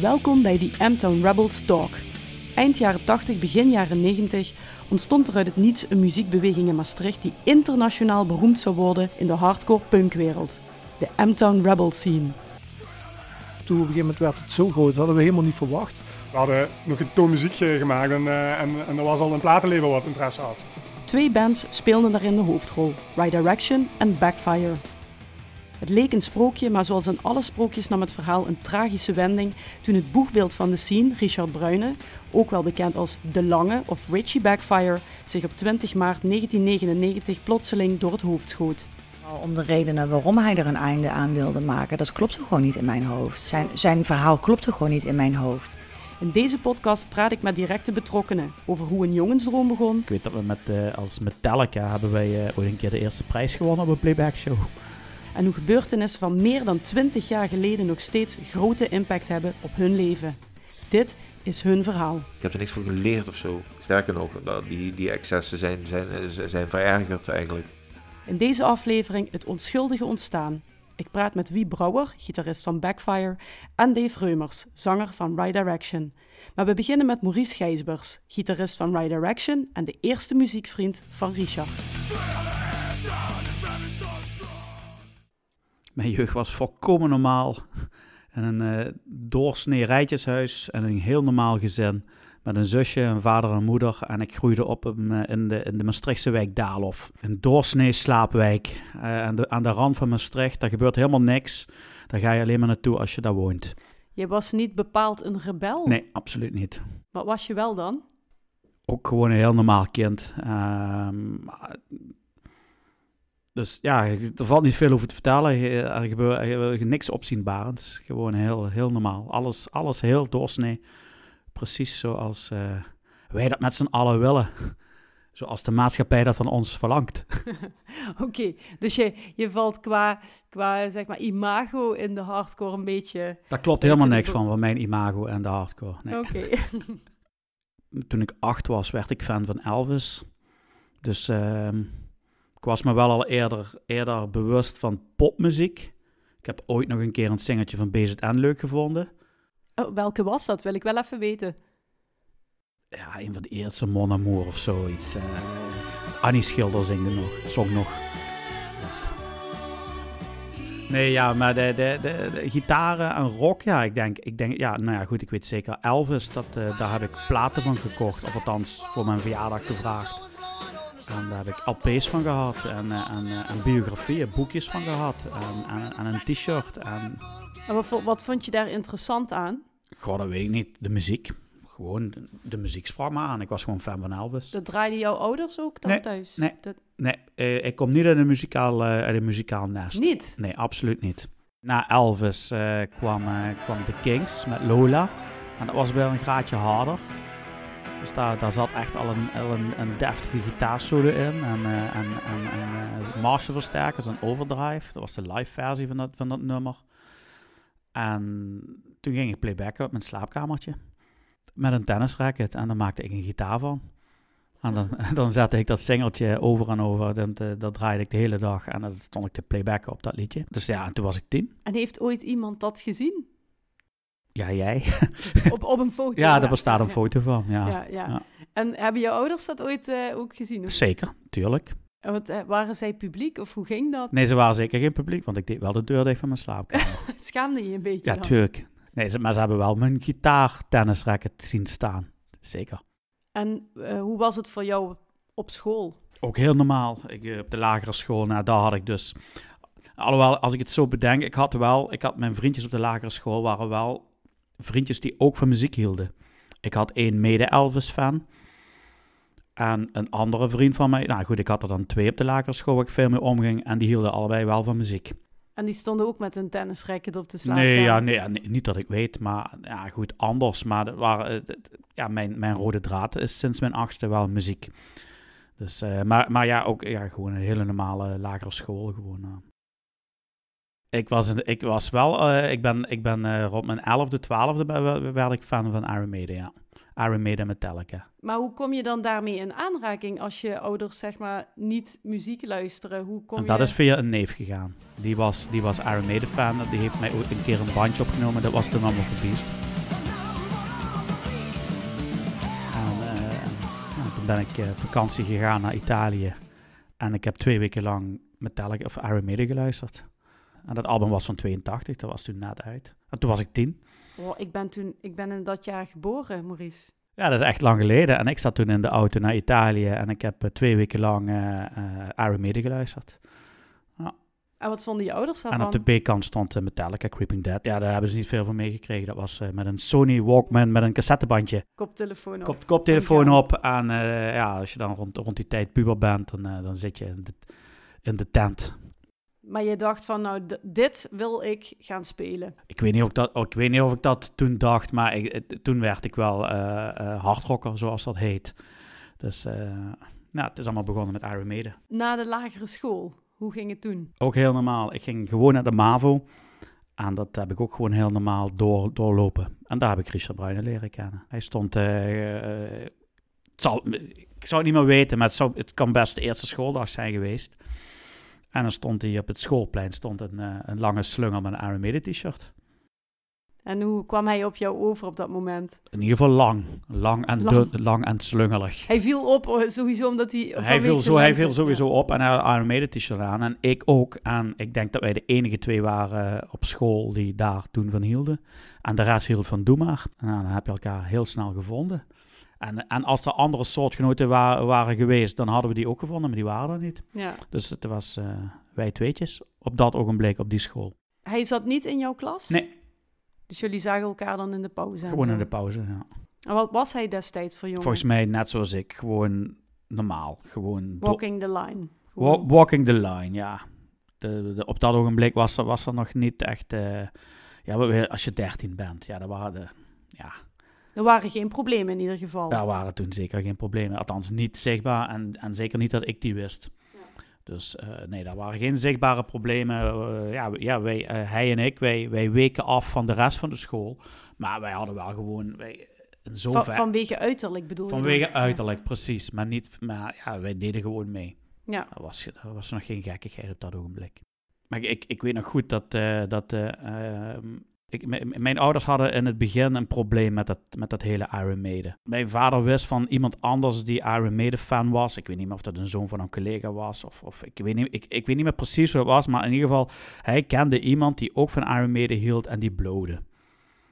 Welkom bij die M-Town Rebels Talk. Eind jaren 80, begin jaren 90 ontstond er uit het niets een muziekbeweging in Maastricht die internationaal beroemd zou worden in de hardcore punkwereld. De M-Town Rebel scene. Toen op een gegeven moment werd het zo groot, dat hadden we helemaal niet verwacht. We hadden nog een toon muziek eh, gemaakt en, uh, en, en er was al een platenlabel wat interesse had. Twee bands speelden daarin de hoofdrol, Right Direction en Backfire. Het leek een sprookje, maar zoals in alle sprookjes nam het verhaal een tragische wending toen het boegbeeld van de scene, Richard Bruyne, ook wel bekend als De Lange of Richie Backfire, zich op 20 maart 1999 plotseling door het hoofd schoot. Om de redenen waarom hij er een einde aan wilde maken, dat klopte gewoon niet in mijn hoofd. Zijn, zijn verhaal klopte gewoon niet in mijn hoofd. In deze podcast praat ik met directe betrokkenen over hoe een jongensdroom begon. Ik weet dat we met, uh, als Metallica hebben wij uh, ooit een keer de eerste prijs gewonnen op een playback show. En hoe gebeurtenissen van meer dan 20 jaar geleden nog steeds grote impact hebben op hun leven. Dit is hun verhaal. Ik heb er niks van geleerd of zo. Sterker nog, die, die excessen zijn, zijn, zijn verergerd eigenlijk. In deze aflevering het onschuldige ontstaan. Ik praat met Wie Brouwer, gitarist van Backfire, en Dave Reumers, zanger van Right Direction. Maar we beginnen met Maurice Gijsbers, gitarist van Right Direction en de eerste muziekvriend van Richard. Mijn jeugd was volkomen normaal. En een uh, doorsnee rijtjeshuis en een heel normaal gezin. Met een zusje, een vader en een moeder. En ik groeide op in de, in de Maastrichtse wijk Daalhof. Een doorsnee slaapwijk. Uh, aan, de, aan de rand van Maastricht. Daar gebeurt helemaal niks. Daar ga je alleen maar naartoe als je daar woont. Je was niet bepaald een rebel? Nee, absoluut niet. Wat was je wel dan? Ook gewoon een heel normaal kind. Uh, dus ja, er valt niet veel over te vertellen. Er gebeurt niks opzienbarends. Gewoon heel, heel normaal. Alles, alles heel doorsnee. Precies zoals uh, wij dat met z'n allen willen. Zoals de maatschappij dat van ons verlangt. Oké, okay, dus je, je valt qua, qua zeg maar, imago in de hardcore een beetje... Daar klopt helemaal niks van, van mijn imago en de hardcore. Nee. Oké. Okay. Toen ik acht was, werd ik fan van Elvis. Dus... Ik was me wel al eerder, eerder bewust van popmuziek. Ik heb ooit nog een keer een singeltje van BZN leuk gevonden. Oh, welke was dat? Wil ik wel even weten. Ja, een van de eerste Mon Amour of zoiets. Uh, Annie Schilder zingde nog, zong nog. Nee, ja, maar de, de, de, de, gitaren en rock, ja, ik denk, ik denk, ja, nou ja, goed, ik weet zeker. Elvis, dat, uh, daar heb ik platen van gekocht, of althans voor mijn verjaardag gevraagd. En daar heb ik LP's van gehad en, uh, en, uh, en, biografieën, boekjes van gehad en, en, en een t-shirt. En... en wat, wat, vond je daar interessant aan? Goh, dat weet ik niet. De muziek. Gewoon, de, de, muziek sprak me aan. Ik was gewoon fan van Elvis. Dat draaiden jouw ouders ook dan nee, thuis? Nee, dat... nee uh, ik kom niet uit een muzikaal, uit een muzikaal nest. Niet? Nee, absoluut niet. Na Elvis kwam, kwam The Kings met Lola. En dat was wel een graadje harder. Dus daar, daar zat echt al een, een, deftige gitaarsolo in. En, uh, en, en, en en overdrive. Dat was de live versie van dat, van dat nummer. En toen ging ik playbacken op mijn slaapkamertje. Met een tennisracket. En dan maakte ik een gitaar van. En dan, dan zette ik dat singeltje over en over. Dat, dat draaide ik de hele dag. En dan stond ik te playbacken op dat liedje. Dus ja, en toen was ik tien. En heeft ooit iemand dat gezien? Ja, jij. op, op een foto? Ja, daar bestaat een foto van, ja. Ja. En hebben je ouders dat ooit uh, ook gezien? Of? Zeker, tuurlijk. Wat, uh, waren zij publiek of hoe ging dat? Nee, ze waren zeker geen publiek, want ik deed wel de deur dicht van mijn slaapkamer. Schaamde je een beetje Ja, dan? tuurlijk. Nee, ze, maar ze hebben wel mijn gitaar tennisracket zien staan. Zeker. En uh, hoe was het voor jou op school? Ook heel normaal. Ik, op de lagere school, nou, daar had ik dus... Alhoewel, als ik het zo bedenk, ik had wel... Ik had mijn vriendjes op de lagere school waren wel vriendjes die ook van muziek hielden. Ik had één mede-Elvis-fan. En een andere vriend van mij. Nou goed, ik had er dan twee op de lagere school waar ik veel mee omging. En die hielden allebei wel van muziek. En die stonden ook met een tennisracket op de slaapkamer? Nee, ja, nee, nee, niet dat ik weet. Maar ja, goed, anders. Maar waren, ja, mijn, mijn rode draad is sinds mijn achtste wel muziek. Dus, uh, maar, maar ja, ook ja, gewoon een hele normale lagere school. Gewoon, uh. Ik was, ik was wel, eh, ik ben, ik ben eh, rond mijn 11e, 12e ik fan van Iron Maiden. Iron Maiden Metallica. Maar hoe kom je dan daarmee in aanraking als je ouders zeg maar niet muziek luisteren? Hoe kom en dat is via een neef gegaan. Die was, die was Iron Maiden fan. Die heeft mij ooit een keer een bandje opgenomen. Dat was de Mamma of the Beast. En eh, nou, toen ben ik op vakantie gegaan naar Italië. En ik heb twee weken lang Metallica of Iron Maiden geluisterd. En dat album was van 82, dat was toen net uit. En toen was ik tien. Oh, ik ben toen, ik ben in dat jaar geboren, Maurice. Ja, dat is echt lang geleden. En ik zat toen in de auto naar Italië en ik heb uh, twee weken lang uh, Iron Maiden geluisterd. Ja. En wat vonden je ouders daarvan? En op de B-kant stond Metallica, Creeping Dead. Ja, daar hebben ze niet veel van meegekregen. Dat was met een Sony Walkman met een cassettebandje. Koptelefoon op. Kop, koptelefoon op. En ja, als je dan rond, rond die tijd puber bent, dan, dan zit je in de, in de tent. Maar je dacht van, nou, dit wil ik gaan spelen. Ik weet niet of ik dat, ik weet niet of ik dat toen dacht, maar ik, toen werd ik wel uh, uh, hardrocker, zoals dat heet. Dus uh, nou, het is allemaal begonnen met Iron Maiden. Na de lagere school, hoe ging het toen? Ook heel normaal. Ik ging gewoon naar de MAVO. En dat heb ik ook gewoon heel normaal door, doorlopen. En daar heb ik Richard Bruinen leren kennen. Hij stond... het zal, ik zou het niet meer weten, maar het, zou, het kan best de eerste schooldag zijn geweest. En dan stond hij op het schoolplein stond een, uh, een lange slungel met een Iron Maiden t-shirt. En hoe kwam hij op jou over op dat moment? In ieder geval lang. Lang en, lang. Dun, lang en slungelig. Hij viel op oh, sowieso omdat hij... Hij viel, zo, hij viel sowieso op en hij had Iron Maiden t-shirt aan. En ik ook. En ik denk dat wij de enige twee waren op school die daar toen van hielden. En de rest hield van doe maar. En dan heb je elkaar heel snel gevonden. En, en als er andere soortgenoten wa waren geweest, dan hadden we die ook gevonden, maar die waren er niet. Ja. Dus het was uh, wij tweetjes op dat ogenblik op die school. Hij zat niet in jouw klas? Nee. Dus jullie zagen elkaar dan in de pauze? Gewoon in de pauze, ja. En wat was hij destijds voor jongen? Volgens mij net zoals ik, gewoon normaal. Gewoon walking the line. Wa walking the line, ja. De, de, op dat ogenblik was er, was er nog niet echt... Uh, ja, als je dertien bent, ja, dat waren de... Ja, er waren geen problemen in ieder geval. Daar waren toen zeker geen problemen. Althans, niet zichtbaar en, en zeker niet dat ik die wist. Ja. Dus uh, nee, daar waren geen zichtbare problemen. Uh, ja, ja wij, uh, hij en ik, wij, wij weken af van de rest van de school. Maar wij hadden wel gewoon... Wij, van, vanwege uiterlijk bedoel vanwege je? Vanwege uiterlijk, ja. precies. Maar, niet, maar ja, wij deden gewoon mee. Ja. Er was, er was nog geen gekkigheid op dat ogenblik. Maar ik, ik weet nog goed dat, dat ehm, ik, mijn ouders hadden in het begin een probleem met dat, met dat hele Iron Maiden. Mijn vader wist van iemand anders die Iron Maiden fan was. Ik weet niet meer of dat een zoon van een collega was. Of, of ik, weet niet, ik, ik weet niet meer precies hoe het was. Maar in ieder geval, hij kende iemand die ook van Iron Maiden hield en die blode.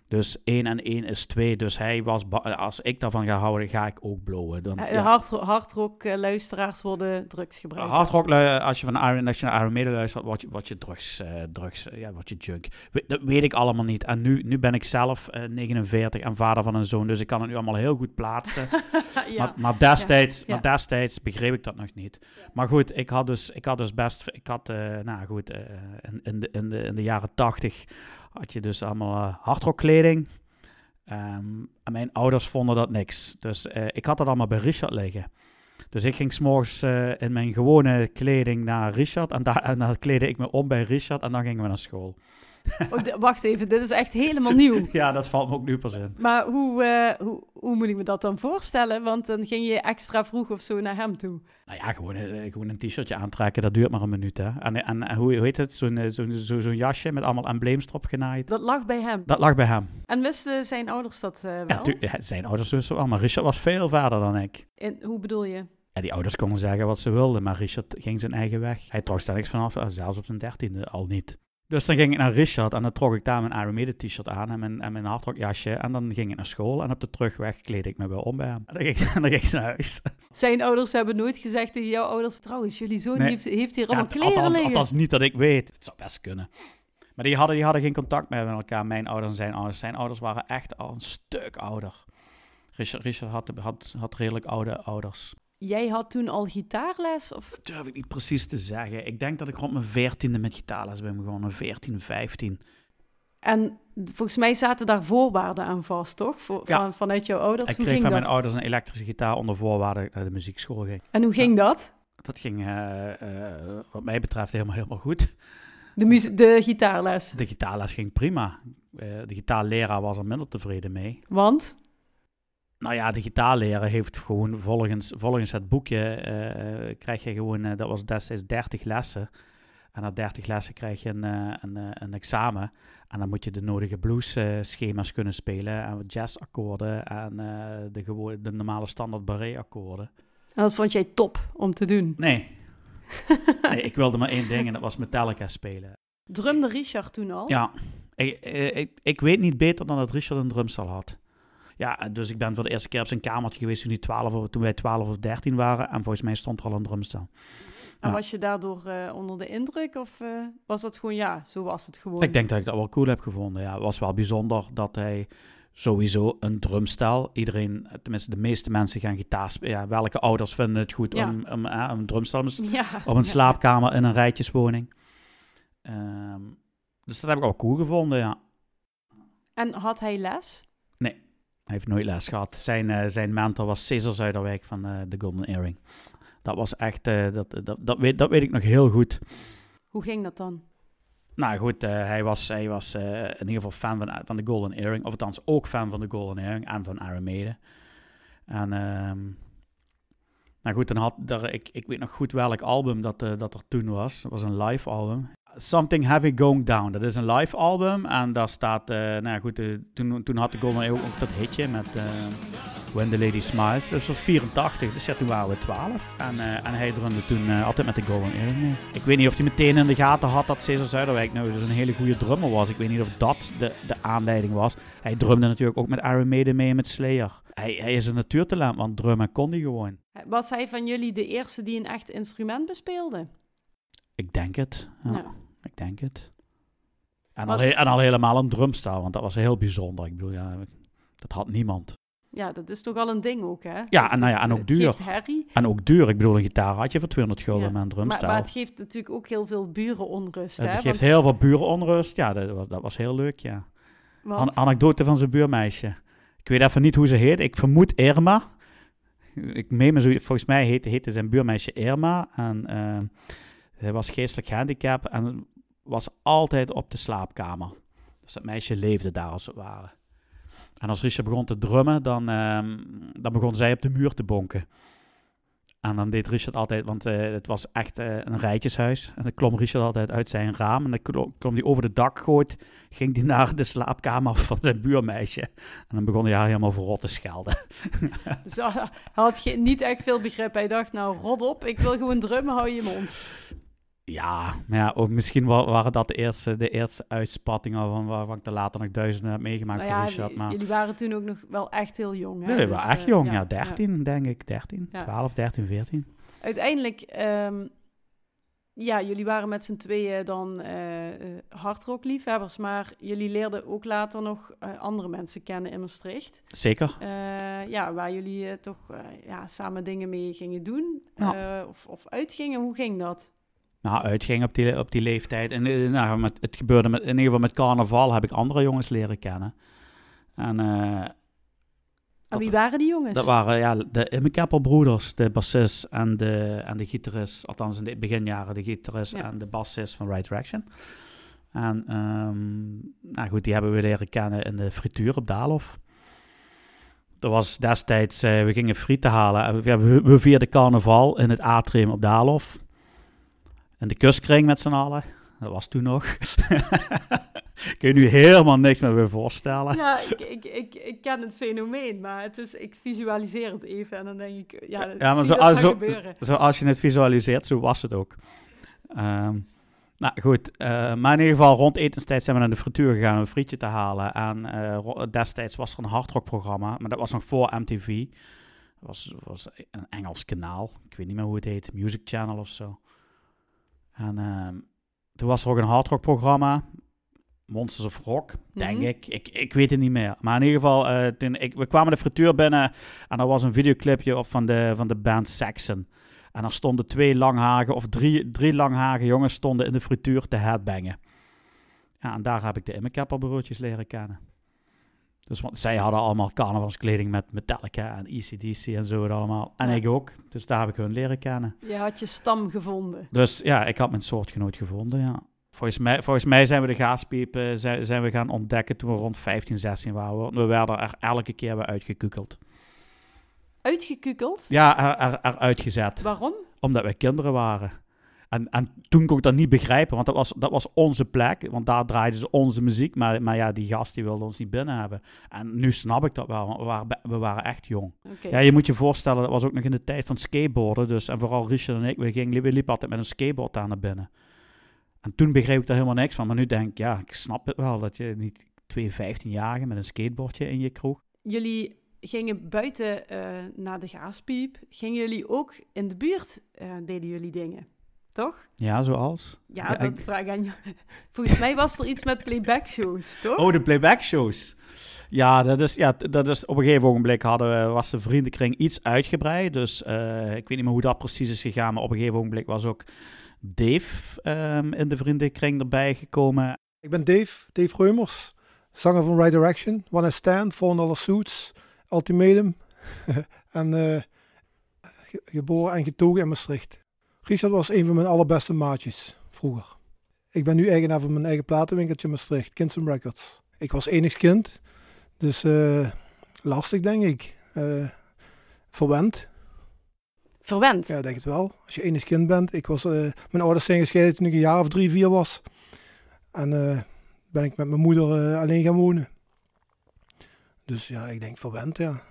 Dus 1 en 1 is 2. Dus hij was als ik daarvan ga houden, ga ik ook blowen. Dan, ja, hard, hardrock luisteraars worden drugs gebruikt. Hardrock, als je van Iron, als je naar Iron Maiden luistert, word je, word je drugs, uh, drugs ja, word je junk. We, dat weet ik allemaal niet. En nu, nu ben ik zelf 49 en vader van een zoon, dus ik kan het nu allemaal heel goed plaatsen. ja. maar, maar, destijds, maar destijds begreep ik dat nog niet. Maar goed, ik had dus, ik had dus best, ik had, nou goed, in, in, de, in, de, in de jaren 80 had je dus allemaal uh, hardrockkleding. Um, en mijn ouders vonden dat niks. Dus uh, ik had dat allemaal bij Richard liggen. Dus ik ging s'morgens uh, in mijn gewone kleding naar Richard. En, daar, en kleedde ik me om bij Richard en dan gingen we naar school. Oh, wacht even, dit is echt helemaal nieuw. ja, dat valt me ook nu pas in. Maar hoe, uh, hoe, hoe moet ik me dat dan voorstellen? Want dan ging je extra vroeg of zo naar hem toe. Nou ja, gewoon, uh, gewoon een t-shirtje aantrekken, dat duurt maar een minuut. Hè. En, en, hoe, hoe heet het? Zo'n zo, zo, zo jasje met allemaal embleems erop genaaid. Dat lag bij hem? Dat lag bij hem. En wisten zijn ouders dat wel? Ja, ja, zijn ouders wisten wel, maar Richard was veel verder dan ik. En hoe bedoel je? Ja, die ouders konden zeggen wat ze wilden, maar Richard ging zijn eigen weg. Hij trok daar niks vanaf, zelfs op zijn dertiende al niet. Dus dan ging ik naar Richard en dan trok ik daar mijn Iron Maiden t-shirt aan en mijn, en mijn hardrockjasje. En dan ging ik naar school en op de terugweg kleed ik me wel om bij hem. En dan ging, dan ging ik naar huis. Zijn ouders hebben nooit gezegd tegen jouw ouders... Trouwens, jullie zoon nee. heeft, heeft hier allemaal ja, kleren althans, liggen. Althans niet dat ik weet. Het zou best kunnen. Maar die hadden, die hadden geen contact meer met elkaar. Mijn ouders en zijn ouders. Zijn ouders waren echt al een stuk ouder. Richard, Richard had, had, had redelijk oude ouders. Jij had toen al gitaarles? Of? Dat durf ik niet precies te zeggen. Ik denk dat ik rond mijn veertiende met gitaarles ben begonnen. 14, 15. En volgens mij zaten daar voorwaarden aan vast, toch? Ja. van, vanuit jouw ouders? Ik hoe kreeg ging van dat? mijn ouders een elektrische gitaar onder voorwaarden dat ik naar de muziekschool ging. En hoe ging ja. dat? Dat ging, uh, uh, wat mij betreft, helemaal, helemaal goed. De, de gitaarles? De gitaarles ging prima. Uh, de gitaarleraar was er minder tevreden mee. Want? Nou ja, de gitaarleraar heeft gewoon volgens, volgens het boekje, uh, krijg je gewoon, uh, dat was destijds 30 lessen. En na 30 lessen krijg je een, uh, een, een, examen. En dan moet je de nodige blues-schema's kunnen spelen. En jazz-akkoorden en de, de normale standaard barré-akkoorden. En dat vond jij top om te doen. Nee. nee, ik wilde maar één ding en dat was Metallica spelen. Drumde Richard toen al? Ja, ik, eh, ik, ik weet niet beter dan dat Richard een drumstel had. Ja, dus ik ben voor de eerste keer op zijn kamertje geweest toen, hij 12, of- toen wij 12 of 13 waren. En volgens mij stond er al een drumstel. En Ja. was je daardoor eh, onder de indruk? Of eh, was dat gewoon, ja, zo was het gewoon? Ik denk dat ik dat wel cool heb gevonden. Ja, het was wel bijzonder dat hij sowieso een drumstel. Iedereen, tenminste de meeste mensen gaan gitaar spelen. Ja, welke ouders vinden het goed Ja. om, om eh, een drumstel op een- Ja. op een slaapkamer in een rijtjeswoning? Ehm, dus dat heb ik wel cool gevonden, ja. En had hij les? Hij heeft nooit les gehad. Zijn, eh, zijn mentor was Cesar Zuiderwijk van eh The Golden Earring. Dat was echt, eh, dat, dat, dat, weet, dat weet ik nog heel goed. Hoe ging dat dan? Nou goed, hij was, hij was in ieder geval fan van, van de Golden Earring. Of althans ook fan van de Golden Earring en van Iron Maiden. En ehm, nou goed, dan had daar, ik, ik weet nog goed welk album dat, dat er toen was. Dat was een live album. Something Heavy Going Down. Dat is een live album. En daar staat, eh, nou ja, goed, eh, toen, toen had de Golden Earring ook dat hitje met eh, When the Lady Smiles. Dat was 84, dus ja, toen waren we 12. En, en hij drumde toen altijd met de Golden Earring mee. Ik weet niet of hij meteen in de gaten had dat Cesar Zuiderwijk nou dus een hele goede drummer was. Ik weet niet of dat de, de aanleiding was. Hij drumde natuurlijk ook met Iron Maiden mee en met Slayer. Hij, hij is een natuurtalent, want drummen kon hij gewoon. Was hij van jullie de eerste die een echt instrument bespeelde? Ik denk het. Ja, Ja. Ik denk het. En al, he- en al helemaal een drumstel, want dat was heel bijzonder. Ik bedoel, ja, dat had niemand. Ja, dat is toch al een ding ook, hè? Ja, en nou ja, en ook het duur. geeft. En ook duur. Ik bedoel, een gitaar had je voor 200 gulden Ja. met een Maar, drumstel. maar het geeft natuurlijk ook heel veel burenonrust, het hè? geeft Want- heel veel burenonrust. Ja, dat was, dat was heel leuk, ja. An- anekdote van zijn buurmeisje. Ik weet even niet hoe ze heet. Ik vermoed Irma. Ik meen me zo, volgens mij heette, heette zijn buurmeisje Irma. En eh, hij was geestelijk gehandicapt en was altijd op de slaapkamer. Dus dat meisje leefde daar als het ware. En als Richard begon te drummen, dan, ehm, dan begon zij op de muur te bonken. En dan deed Richard altijd, want eh, het was echt eh, een rijtjeshuis. En dan klom Richard altijd uit zijn raam. En dan klo- klom hij over de dakgoot, ging hij naar de slaapkamer van zijn buurmeisje. En dan begon hij haar helemaal verrot te schelden. Dus hij had ge- niet echt veel begrip. Hij dacht, nou, rot op, ik wil gewoon drummen, hou je mond. Ja, maar ja, ook misschien wa- waren dat de eerste, de eerste uitspattingen van waarvan ik er later nog duizenden heb meegemaakt Nou voor ja, Richard. Maar jullie waren toen ook nog wel echt heel jong, hè? nee, we Dus, waren echt eh, jong. Ja, 13 denk ik. 13, Ja. 12, 13, 14. Uiteindelijk, ehm, ja, jullie waren met z'n tweeën dan eh eh, hardrock-liefhebbers, maar jullie leerden ook later nog eh, andere mensen kennen in Maastricht. Zeker. Eh, ja, waar jullie toch eh, ja, samen dingen mee gingen doen Ja. eh, of, of uitgingen. Hoe ging dat? Nou, uitging op die, op die leeftijd. En eh, nou, met, het gebeurde met, in ieder geval met carnaval heb ik andere jongens leren kennen. En eh, En Dat- wie waren die jongens? dat waren ja, de Immekapper-broeders, de bassist en de, en de gitarist. Althans, in de beginjaren de gitarist Ja. en de bassist van Right Direction. En ehm, nou goed, die hebben we leren kennen in de frituur op Daalhof. Er was destijds, eh, we gingen frieten halen. en We, we, we vierden carnaval in het atrium op Daalhof. In de kustkring met z'n allen. Dat was toen nog. Kun je nu helemaal niks meer weer voorstellen. Ja, ik, ik, ik, ik ken het fenomeen, maar het is, ik visualiseer het even en dan denk ik, ja, Ja, maar zo, dat ah, zo, gebeuren. zoals je het visualiseert, zo was het ook. Ehm, nou goed, eh, maar in ieder geval rond etenstijd zijn we naar de frituur gegaan om een frietje te halen. En eh, destijds was er een hardrockprogramma, maar dat was nog voor MTV. Dat was, was een Engels kanaal, ik weet niet meer hoe het heet, Music Channel of zo. En ehm, toen was er ook een hardrockprogramma, Monsters of Rock, denk Mhm. ik. ik. Ik weet het niet meer. Maar in ieder geval, eh, toen ik, we kwamen de frituur binnen en er was een videoclipje op van de, van de band Saxon. En er stonden twee langhagen, of drie, drie langhagen jongens stonden in de frituur te headbangen. Ja, en daar heb ik de Immekapperbroodjes leren kennen. Dus want zij hadden allemaal carnavalskleding met Metallica en ECDC en zo allemaal. En Ja. ik ook. Dus daar heb ik hun leren kennen. Je had je stam gevonden. Dus ja, ik had mijn soortgenoot gevonden, ja. Volgens mij, volgens mij zijn we de gaaspiepen zijn, zijn we gaan ontdekken toen we rond 15, 16 waren. We werden er elke keer weer uitgekukeld. Uitgekukeld? Ja, er, er, eruit gezet. Waarom? Omdat wij kinderen waren. En, en toen kon ik dat niet begrijpen, want dat was, dat was onze plek. Want daar draaiden ze onze muziek. Maar, maar ja, die gast die wilde ons niet binnen hebben. En nu snap ik dat wel, want we waren, we waren echt jong. Ja, je moet je voorstellen, dat was ook nog in de tijd van skateboarden. Dus, en vooral Richard en ik, we, gingen, we liepen altijd met een skateboard daar naar binnen. En toen begreep ik daar helemaal niks van. Maar nu denk ik, ja, ik snap het wel. Dat je niet twee 15-jarigen met een skateboardje in je kroeg. Jullie gingen buiten eh, naar de gaaspiep. Gingen jullie ook in de buurt, eh, deden jullie dingen? Toch? Ja, zoals? Ja, Ja, dat ik- vraag ik aan je. Volgens mij was er iets met playback shows, toch? Oh, de playback shows. Ja, dat is, ja, dat is op een gegeven ogenblik hadden we, was de vriendenkring iets uitgebreid. Dus eh, ik weet niet meer hoe dat precies is gegaan. Maar op een gegeven ogenblik was ook Dave ehm, in de vriendenkring erbij gekomen. Ik ben Dave, Dave Reumers, zanger van Right Direction, One Night Stand, Dollar Suits, Ultimatum en eh, ge- geboren en getogen in Maastricht. Richard was een van mijn allerbeste maatjes vroeger. Ik ben nu eigenaar van mijn eigen platenwinkeltje in Maastricht, Kinsum Records. Ik was enigs kind, dus eh, lastig denk ik. Eh, verwend, Verwend. ja, denk het wel. Als je enigs kind bent. Ik was, eh, mijn ouders zijn gescheiden toen ik een jaar of drie, vier was. En ben ik met mijn moeder alleen gaan wonen. Dus ja, ik denk verwend, ja.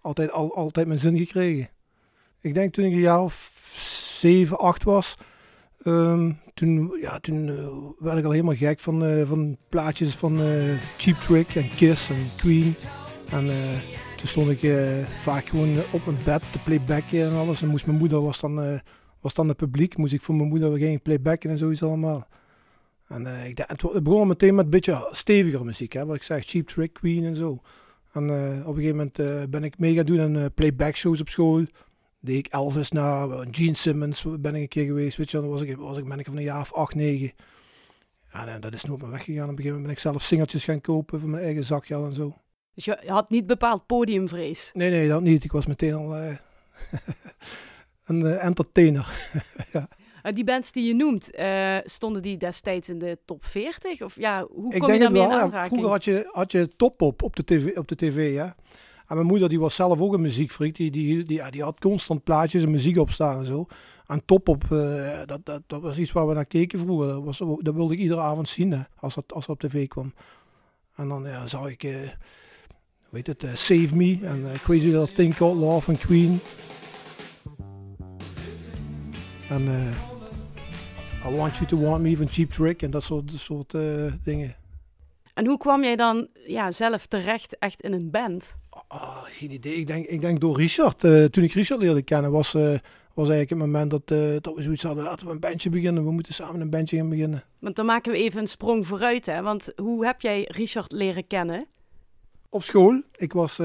Altijd, al, altijd mijn zin gekregen. Ik denk toen ik een jaar of zeven, acht was. ehm, toen ja, toen eh, werd ik al helemaal gek van, eh, van plaatjes van eh, Cheap Trick en Kiss en Queen. En toen stond ik vaak gewoon op mijn bed te playbacken en alles. En moest mijn moeder, was dan, was dan het publiek, moest ik voor mijn moeder ging playbacken en zoiets allemaal. En ik, dacht- het begon meteen met een beetje steviger muziek, hè, wat ik zeg, Cheap Trick, Queen en zo. En op een gegeven moment ben ik mee gaan doen aan playback shows op school. Deed ik Elvis na, Gene Simmons ben ik een keer geweest, weet je, dan was ik, was ik, ben ik van een jaar of acht, negen. En dat is nooit meer weggegaan. Op een gegeven moment ben ik zelf singeltjes gaan kopen van mijn eigen zakgeld en zo. Dus je had niet bepaald podiumvrees. Nee, nee, dat niet. Ik was meteen al eh, een eh, entertainer. Eh, die bands die je noemt, eh, stonden die destijds in de top 40? Of ja, hoe Ik kom je denk het daarmee in ja. aanraking? Vroeger had je, had je top op op de tv, op de tv ja. En mijn moeder die was zelf ook een muziekfreak. Die, die, die, die had constant plaatjes en muziek opstaan en zo. En top op, eh, dat, dat, dat was iets waar we naar keken vroeger. Dat, was, dat wilde ik iedere avond zien hè, als, dat, als op tv kwam. En dan ja, zag ik, eh hoe heet het, eh, Save Me en eh, Crazy Little Thing Called Love van Queen. En eh, I Want You To Want Me van Cheap Trick en dat soort, soort eh, dingen. En hoe kwam jij dan ja, zelf terecht echt in een band? Ah, geen idee. Ik denk, ik denk door Richard. Eh, toen ik Richard leerde kennen, was, eh, was eigenlijk het moment dat, eh, dat we zoiets hadden. Laten we een bandje beginnen. We moeten samen een bandje gaan beginnen. Want dan maken we even een sprong vooruit. Hè? Want hoe heb jij Richard leren kennen? Op school. Ik was,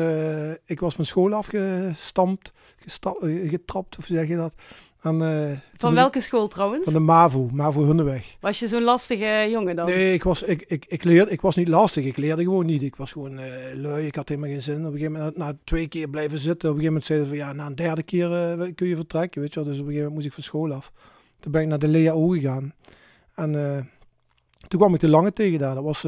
ik was van school afgestampt, gesta- eh, getrapt, of zeg je dat? Eh, Van welke school trouwens? Van de MAVO, MAVO Hunneweg. Was je zo'n lastige jongen dan? Nee, ik was, ik, ik, ik, leerde, ik was niet lastig. Ik leerde gewoon niet. Ik was gewoon eh, lui. Ik had helemaal geen zin. Op een gegeven moment, na, twee keer blijven zitten, op een gegeven moment zeiden ze van ja, na een derde keer eh, kun je vertrekken. Weet je wel. Dus op een gegeven moment moest ik van school af. Toen ben ik naar de LEAO gegaan. En toen kwam ik de lange tegen daar. Dat was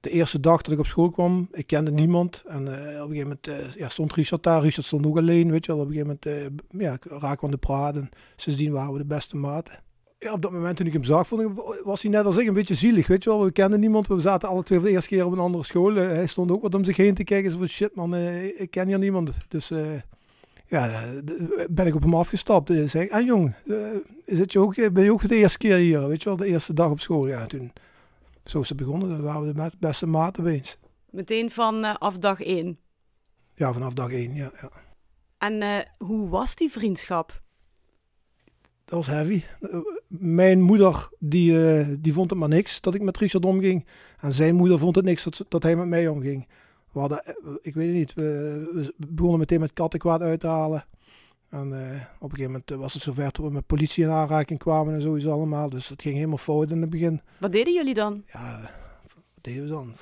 de eerste dag dat ik op school kwam. Ik kende niemand. En eh, op een gegeven moment eh, ja, stond Richard daar. Richard stond ook alleen. Weet je wel. Op een gegeven moment eh, ja, raken we aan de praten. Sindsdien waren we de beste maten ja, op dat moment toen ik hem zag, vond ik, was hij net als ik een beetje zielig. Weet je wel, we kenden niemand. We zaten alle twee voor de eerste keer op een andere school. Hij stond ook wat om zich heen te kijken. Zo van shit man, ik ken hier niemand. Dus ja, ben ik op hem afgestapt. Uh, zei ik, en jong, eh, is het je ook, ben je ook voor de eerste keer hier? Weet je wel, de eerste dag op school. Ja, toen, zo is het begonnen. Dan waren we de beste maten opeens. Meteen van eh, af dag één. Ja, vanaf dag één, ja. ja. En eh, hoe was die vriendschap? Dat was heavy. Mijn moeder, die, eh, die vond het maar niks dat ik met Richard omging. En zijn moeder vond het niks dat, dat hij met mij omging. We hadden, ik weet het niet, we, we begonnen meteen met kattenkwaad uit te halen. En eh, op een gegeven moment was het zover dat we met politie in aanraking kwamen en sowieso allemaal. Dus het ging helemaal fout in het begin. Wat deden jullie dan? Ja, wat deden we dan?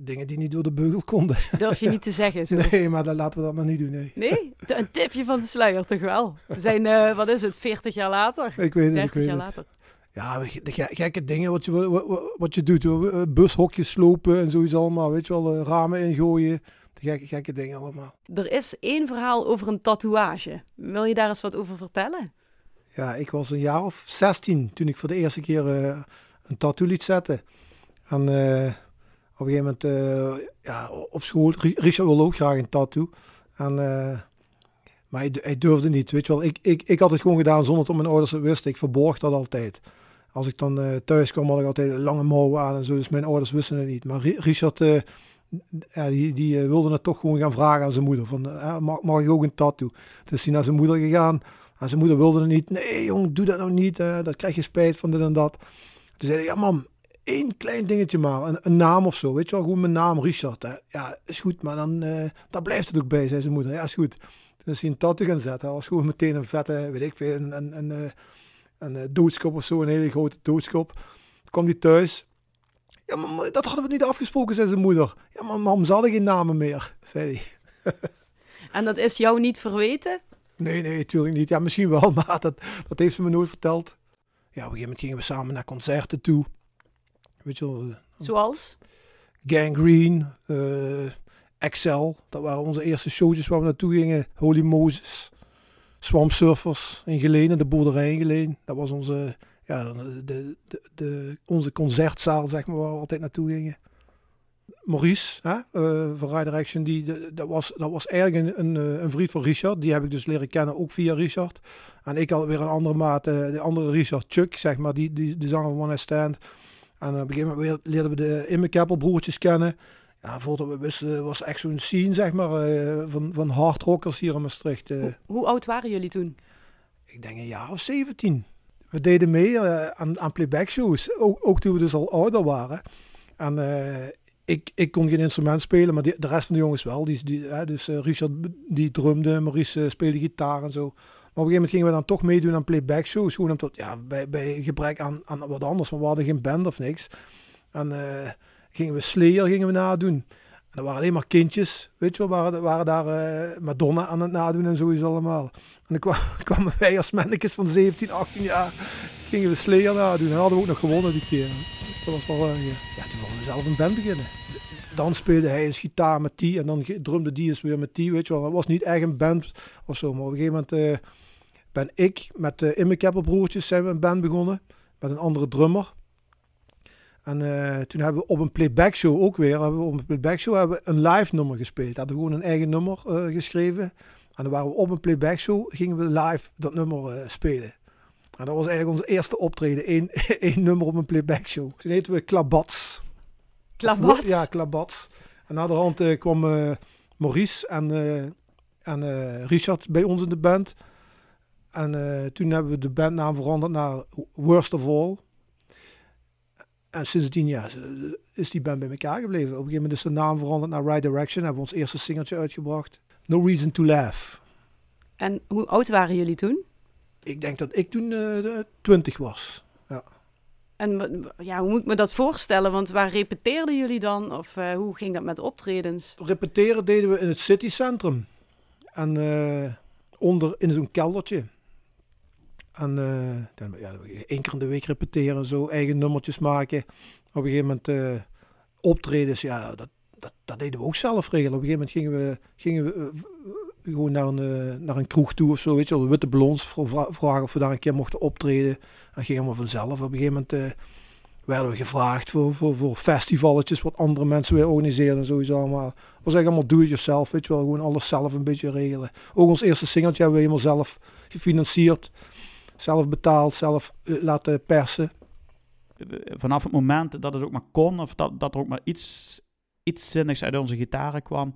Dingen die niet door de beugel konden. Durf je niet te zeggen zo. Nee, maar dan laten we dat maar niet doen, nee. Nee? Een tipje van de sluier toch wel? We zijn, eh, wat is het, 40 jaar later? Ik weet het, ik 30 weet jaar het. later. Ja, de ge- gekke dingen wat je, wat, wat- je doet. eh, Bushokjes slopen en zoiets allemaal. Weet je wel, eh, ramen ingooien. De gekke, gekke dingen allemaal. Er is één verhaal over een tatoeage. Wil je daar eens wat over vertellen? Ja, ik was een jaar of 16 toen ik voor de eerste keer eh, een tattoo liet zetten. En eh, op een gegeven moment, eh, ja, op school, Ri- Richard wilde ook graag een tattoo. En, maar hij, hij durfde niet, weet je wel. Ik, ik, ik had het gewoon gedaan zonder dat mijn ouders het wisten. Ik verborg dat altijd. Als ik dan thuis kwam, had ik altijd lange mouwen aan en zo. Dus mijn ouders wisten het niet. Maar Ri- Richard, die, die eh, wilde het toch gewoon gaan vragen aan zijn moeder. Van, eh, mag, mag ik ook een tattoo? Dus hij naar zijn moeder gegaan. En zijn moeder wilde het niet. Nee, jong, doe dat nou niet. eh dat krijg je spijt van dit en dat. Toen zei hij, ja mam, één klein dingetje maar. Een, een naam of zo, weet je wel. Gewoon mijn naam, Richard. hè. Ja, is goed, maar dan daar blijft het ook bij, zei zijn moeder. Ja, is goed. Toen is hij een tattoo gaan zetten. Dat was gewoon meteen een vette, weet ik veel, een, een, een, een, doodskop of zo. Een hele grote doodskop. Toen kwam hij thuis. Ja, maar dat hadden we niet afgesproken, zei zijn moeder. Ja, maar mam, ze hadden geen namen meer, zei hij. En dat is jou niet verweten? Nee, nee, natuurlijk niet. Ja, misschien wel, maar dat, dat heeft ze me nooit verteld. Ja, op een gegeven moment gingen we samen naar concerten toe. Weet je wel, eh, Zoals? Gangrene, eh Excel. Dat waren onze eerste showtjes waar we naartoe gingen. Holy Moses, Swamp Surfers in Geleen, de boerderij in Geleen. Dat was onze, ja, de, de, de, onze concertzaal, zeg maar, waar we altijd naartoe gingen. Maurice hè, eh, van Rider Action, die, de- dat, was, dat was eigenlijk een, een, eh, een vriend van Richard. Die heb ik dus leren kennen, ook via Richard. En ik had weer een andere maat, eh, de andere Richard, Chuck, zeg maar, die, die, de zanger van One Stand. En op een gegeven moment weer leerden we de Immekeppel broertjes kennen. Ja, voordat we wisten, was echt zo'n scene, zeg maar, eh, van, van hardrockers hier in Maastricht. eh. Hoe, hoe oud waren jullie toen? ik denk een jaar of 17. We deden mee eh, aan, aan playback shows, ook, ook toen we dus al ouder waren. En eh, ik, ik kon geen instrument spelen, maar de rest van de jongens wel. Die, hè, dus eh, Richard die drumde, Maurice speelde gitaar en zo. Maar op een gegeven moment gingen we dan toch meedoen aan playback shows. Gewoon omdat, ja, bij, bij gebrek aan, aan wat anders, maar we hadden geen band of niks. En gingen we Slayer gingen we nadoen. Dat waren alleen maar kindjes, weet je wel, waren, waren daar eh, Madonna aan het nadoen en sowieso allemaal. En dan kwa- kwamen wij als mannetjes van 17, 18 jaar, gingen we Slayer nadoen. En hadden we ook nog gewonnen die keer. Dat was wel, eh, ja. toen wilden we zelf een band beginnen. Dan speelde hij eens gitaar met die en dan drumde die eens weer met die, weet je wel. Dat was niet echt een band of zo, maar op een gegeven moment eh, ben ik met de uh, broertjes zijn we een band begonnen. Met een andere drummer. En eh, toen hebben we op een playback show ook weer, hebben we op een playback show hebben we een live nummer gespeeld. Hadden we gewoon een eigen nummer eh, geschreven. En dan waren we op een playback show, gingen we live dat nummer eh, spelen. En dat was eigenlijk onze eerste optreden, één, één nummer op een playback show. Toen heten we Klabats. Klabats? Ja, Klabats. En na de hand kwam Maurice en, en Richard bij ons in de band. En toen hebben we de bandnaam veranderd naar Worst of All. En sindsdien ja, is die band bij elkaar gebleven. Op een gegeven moment is de naam veranderd naar Right Direction. Hebben we ons eerste singeltje uitgebracht. No Reason to Laugh. En hoe oud waren jullie toen? Ik denk dat ik toen eh 20 was. En wa- ja, hoe moet ik me dat voorstellen? Want waar repeteerden jullie dan? Of eh, hoe ging dat met optredens? repeteren deden we in het citycentrum. En eh, onder in zo'n keldertje. En eh, dan, ja, één keer in de week repeteren en zo, eigen nummertjes maken. Op een gegeven moment eh, optredens, ja, dat, dat, dat deden we ook zelf regelen. Op een gegeven moment gingen we, gingen we eh, gewoon naar een, naar een kroeg toe of zo, weet je wel. De Witte vra- vragen of we daar een keer mochten optreden. En ging helemaal vanzelf. Op een gegeven moment werden we gevraagd voor, voor, voor festivalletjes wat andere mensen weer organiseren en sowieso allemaal. Het was eigenlijk allemaal do-it-yourself, weet je wel. Gewoon alles zelf een beetje regelen. Ook ons eerste singeltje hebben we helemaal zelf gefinancierd. Zelf betaald, zelf eh, laten persen. vanaf het moment dat het ook maar kon, of dat, dat er ook maar iets, iets zinnigs uit onze gitaren kwam,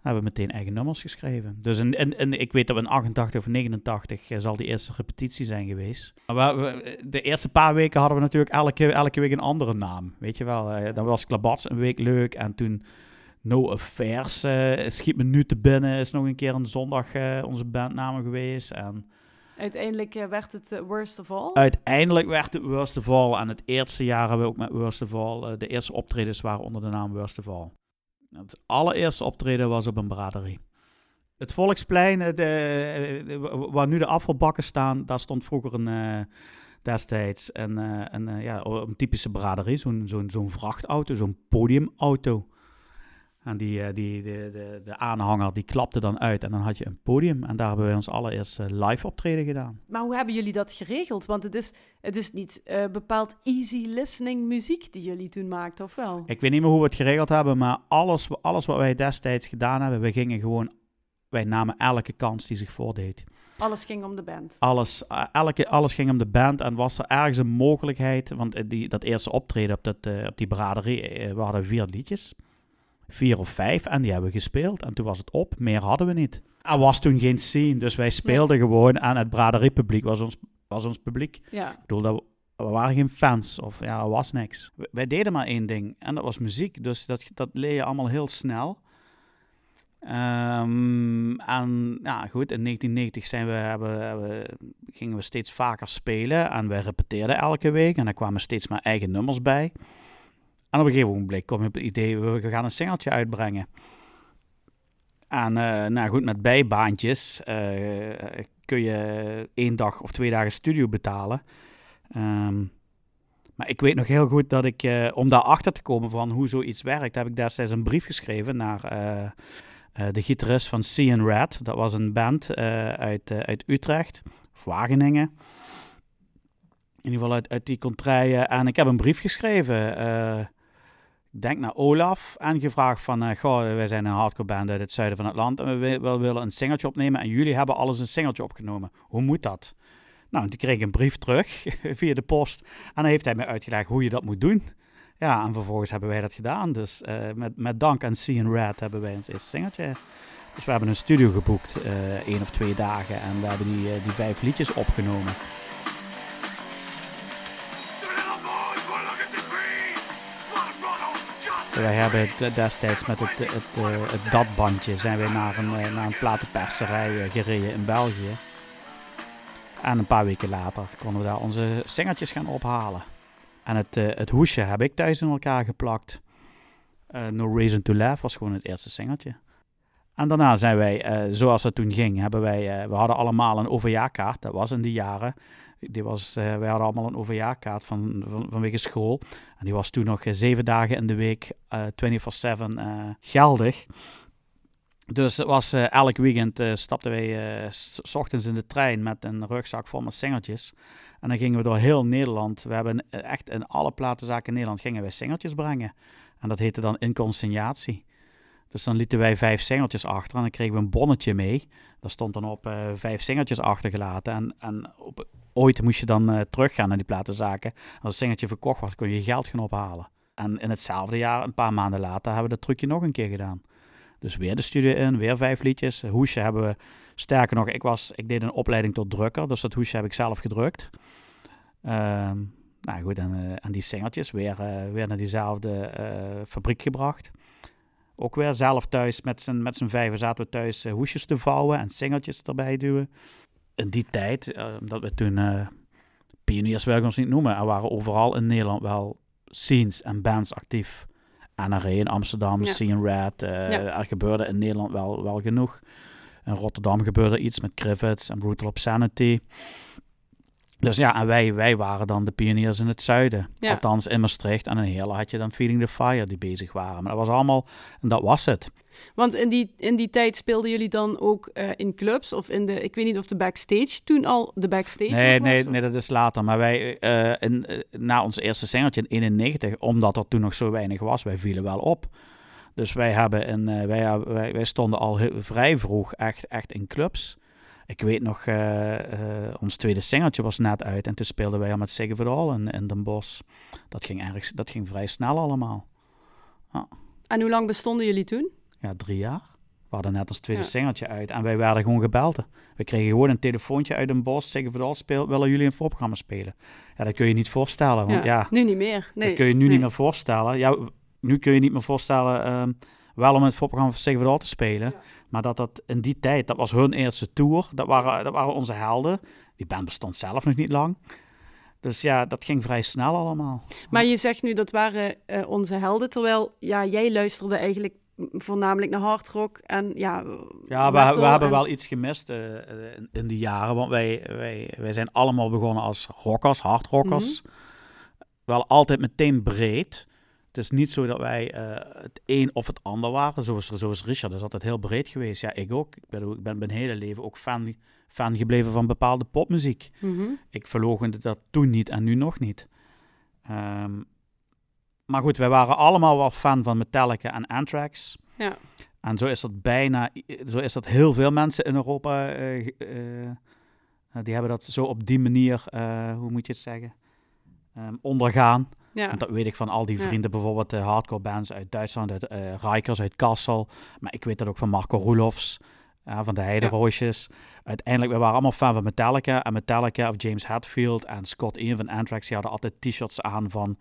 hebben we meteen eigen nummers geschreven. Dus in, in- ik weet dat we in 88 of 89 eh, zal die eerste repetitie zijn geweest. Maar we- de eerste paar weken hadden we natuurlijk elke, elke week een andere naam. Weet je wel, Eh, dan was Klabats een week leuk en toen No Affairs schiet me nu te binnen, is nog een keer een zondag onze bandnaam geweest. En Uiteindelijk eh, werd het eh, Worst of All. Uiteindelijk werd het Worst of All. En het eerste jaar hebben we ook met Worst of All. eh, de eerste optredens waren onder de naam Worst of All. Het allereerste optreden was op een braderie. Het Volksplein, de, de- wa- waar nu de afvalbakken staan, daar stond vroeger een, destijds een, een, ja, een typische braderie. Zo'n zo'n zo'n vrachtauto, zo'n podiumauto. En die, eh, die, de, de, de aanhanger die klapte dan uit en dan had je een podium. En daar hebben wij ons allereerste live optreden gedaan. Maar hoe hebben jullie dat geregeld? Want het is, het is niet eh, bepaald easy listening muziek die jullie toen maakten, of wel? Ik weet niet meer hoe we het geregeld hebben, maar alles, alles wat wij destijds gedaan hebben, we gingen gewoon, wij namen elke kans die zich voordeed. Alles ging om de band. Alles, eh, elke, alles ging om de band en was er ergens een mogelijkheid, want eh, die, dat eerste optreden op, dat, eh, op die braderie, eh, we hadden vier liedjes, vier of vijf, en die hebben we gespeeld. En toen was het op, meer hadden we niet. Er was toen geen scene, dus wij speelden gewoon en het braderiepubliek was ons, was ons publiek. Ja. Ik bedoel, dat we, we waren geen fans of ja, er was niks. Wij deden maar één ding en dat was muziek. Dus dat, dat leer je allemaal heel snel. Ehm, en ja, goed, in 1990 zijn we, hebben, hebben- gingen we steeds vaker spelen en we repeteerden elke week. En er kwamen steeds maar eigen nummers bij. En op een gegeven moment kom je op het idee, we gaan een singeltje uitbrengen. En eh, nou goed, met bijbaantjes eh, kun je één dag of twee dagen studio betalen. Ehm, maar ik weet nog heel goed dat ik, eh, om daarachter te komen van hoe zoiets werkt, heb ik destijds een brief geschreven naar eh, eh, de gitarist van Cian Red. Dat was een band eh, uit, eh, uit Utrecht, of Wageningen. In ieder geval uit, uit die contraien. En ik heb een brief geschreven. Denk naar Olaf en gevraagd van, eh, goh, wij zijn een hardcore band uit het zuiden van het land en we, wi- we willen een singeltje opnemen en jullie hebben alles een singeltje opgenomen. Hoe moet dat? Nou, en toen kreeg ik een brief terug via de post en dan heeft hij mij uitgelegd hoe je dat moet doen. Ja, en vervolgens hebben wij dat gedaan. Dus eh, met, met dank aan Cian Red hebben wij ons eerste singeltje. Dus we hebben een studio geboekt, eh één of twee dagen, en we hebben die, die vijf liedjes opgenomen. Wij hebben d- destijds met het, het, eh, het datbandje zijn we naar een, eh, naar een platenperserij eh, gereden in België. En een paar weken later konden we daar onze singeltjes gaan ophalen. En het, eh, het hoesje heb ik thuis in elkaar geplakt. Eh, no Reason to Laugh was gewoon het eerste singeltje. En daarna zijn wij, eh, zoals het toen ging, hebben wij, eh, we hadden allemaal een overjaarkaart. Dat was in die jaren. Die was, eh, wij hadden allemaal een overjaarkaart van, van, vanwege school. En die was toen nog zeven dagen in de week, eh 24-7 eh, geldig. Dus was elk weekend stapten wij s- ochtends in de trein met een rugzak vol met singeltjes. En dan gingen we door heel Nederland. We hebben echt in alle platenzaken in Nederland gingen wij singeltjes brengen. En dat heette dan inconsignatie. Dus dan lieten wij vijf singeltjes achter en dan kregen we een bonnetje mee. Daar stond dan op eh, vijf singeltjes achtergelaten. En, en ooit moest je dan eh, teruggaan naar die platenzaken. Als een singeltje verkocht was, kon je je geld gaan ophalen. En in hetzelfde jaar, een paar maanden later, hebben we dat trucje nog een keer gedaan. Dus weer de studio in, weer vijf liedjes. Hoesje hebben we, sterker nog, ik, was, ik deed een opleiding tot drukker. Dus dat hoesje heb ik zelf gedrukt. Ehm, nou goed, en, eh, en die singeltjes weer, weer naar diezelfde fabriek gebracht. Ook weer zelf thuis, met z'n, met z'n vijven zaten we thuis eh, hoesjes te vouwen en singeltjes erbij duwen. In die tijd, eh, omdat we toen uh, pioniers wil ik ons niet noemen, er waren overal in Nederland wel scenes en bands actief. NRA in Amsterdam, Ja. Scene Red, Ja. er gebeurde in Nederland wel, wel genoeg. In Rotterdam gebeurde iets met Crivets en Brutal Obscenity. Dus ja, en wij, wij waren dan de pioniers in het zuiden. Ja. Althans in Maastricht. En in Heerlen had je dan Feeding the Fire die bezig waren. Maar dat was allemaal, en dat was het. Want in die, in die tijd speelden jullie dan ook eh, in clubs of in de, ik weet niet of de backstage toen al de backstage Nee, was? nee, of- nee, dat is later. Maar wij, eh, in, eh, na ons eerste singeltje in 91, omdat er toen nog zo weinig was, wij vielen wel op. Dus wij, hebben in, wij, wij, wij stonden al heel, vrij vroeg echt, echt in clubs. Ik weet nog, eh, eh, ons tweede singeltje was net uit en toen speelden wij al met Sigge Verdal in, in Den Bosch. Dat ging, erg, dat ging vrij snel allemaal. En hoe lang bestonden jullie toen? Ja, drie jaar. We hadden net ons tweede Ja. singeltje uit en wij werden gewoon gebeld. We kregen gewoon een telefoontje uit Den Bosch. Sigge Verdal speel, willen jullie een voorprogramma spelen? Ja, dat kun je niet voorstellen. Want ja, Nu niet meer. Nee. dat kun je nu nee. niet meer voorstellen. Ja, nu kun je niet meer voorstellen, ehm, wel om het voorprogramma van Verdal te spelen. Ja. Maar dat dat in die tijd, dat was hun eerste tour. Dat waren, dat waren onze helden. Die band bestond zelf nog niet lang. Dus ja, dat ging vrij snel allemaal. Maar je zegt nu dat waren eh, onze helden, terwijl ja, jij luisterde eigenlijk voornamelijk naar hardrock en ja... Ja, we, we hebben en- wel iets gemist eh, in, in die jaren. Want wij, wij, wij zijn allemaal begonnen als rockers, hardrockers. Wel altijd meteen breed. Het is niet zo dat wij eh, het een of het ander waren. Zoals, zoals Richard is altijd heel breed geweest. Ja, ik ook. Ik ben, ik ben mijn hele leven ook fan, fan gebleven van bepaalde popmuziek. Mhm. Ik verloochende dat toen niet en nu nog niet. Ehm, maar goed, wij waren allemaal wel fan van Metallica en Anthrax. Ja. En zo is dat bijna, zo is dat heel veel mensen in Europa. eh, eh, die hebben dat zo op die manier, hoe moet je het zeggen, Ehm, ondergaan. Ja. Want dat weet ik van al die Ja. vrienden, bijvoorbeeld de hardcore bands uit Duitsland, uit eh Rikers, uit Kassel. Maar ik weet dat ook van Marco Roelofs, ja, van de Heideroosjes. Uiteindelijk, we waren allemaal fan van Metallica. En Metallica of James Hetfield en Scott Ian van Anthrax, die hadden altijd t-shirts aan van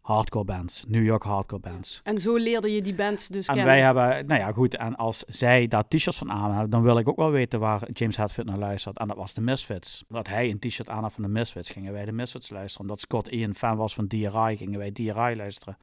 hardcore bands, New York hardcore bands. En zo leerde je die bands dus En kennen. wij hebben, nou ja, goed. En als zij daar t-shirts van aan hebben, dan wil ik ook wel weten waar James Hetfield naar luistert. En dat was de Misfits. Omdat hij een t-shirt aan had van de Misfits, gingen wij de Misfits luisteren. Omdat Scott Ian fan was van DRI, gingen wij DRI luisteren.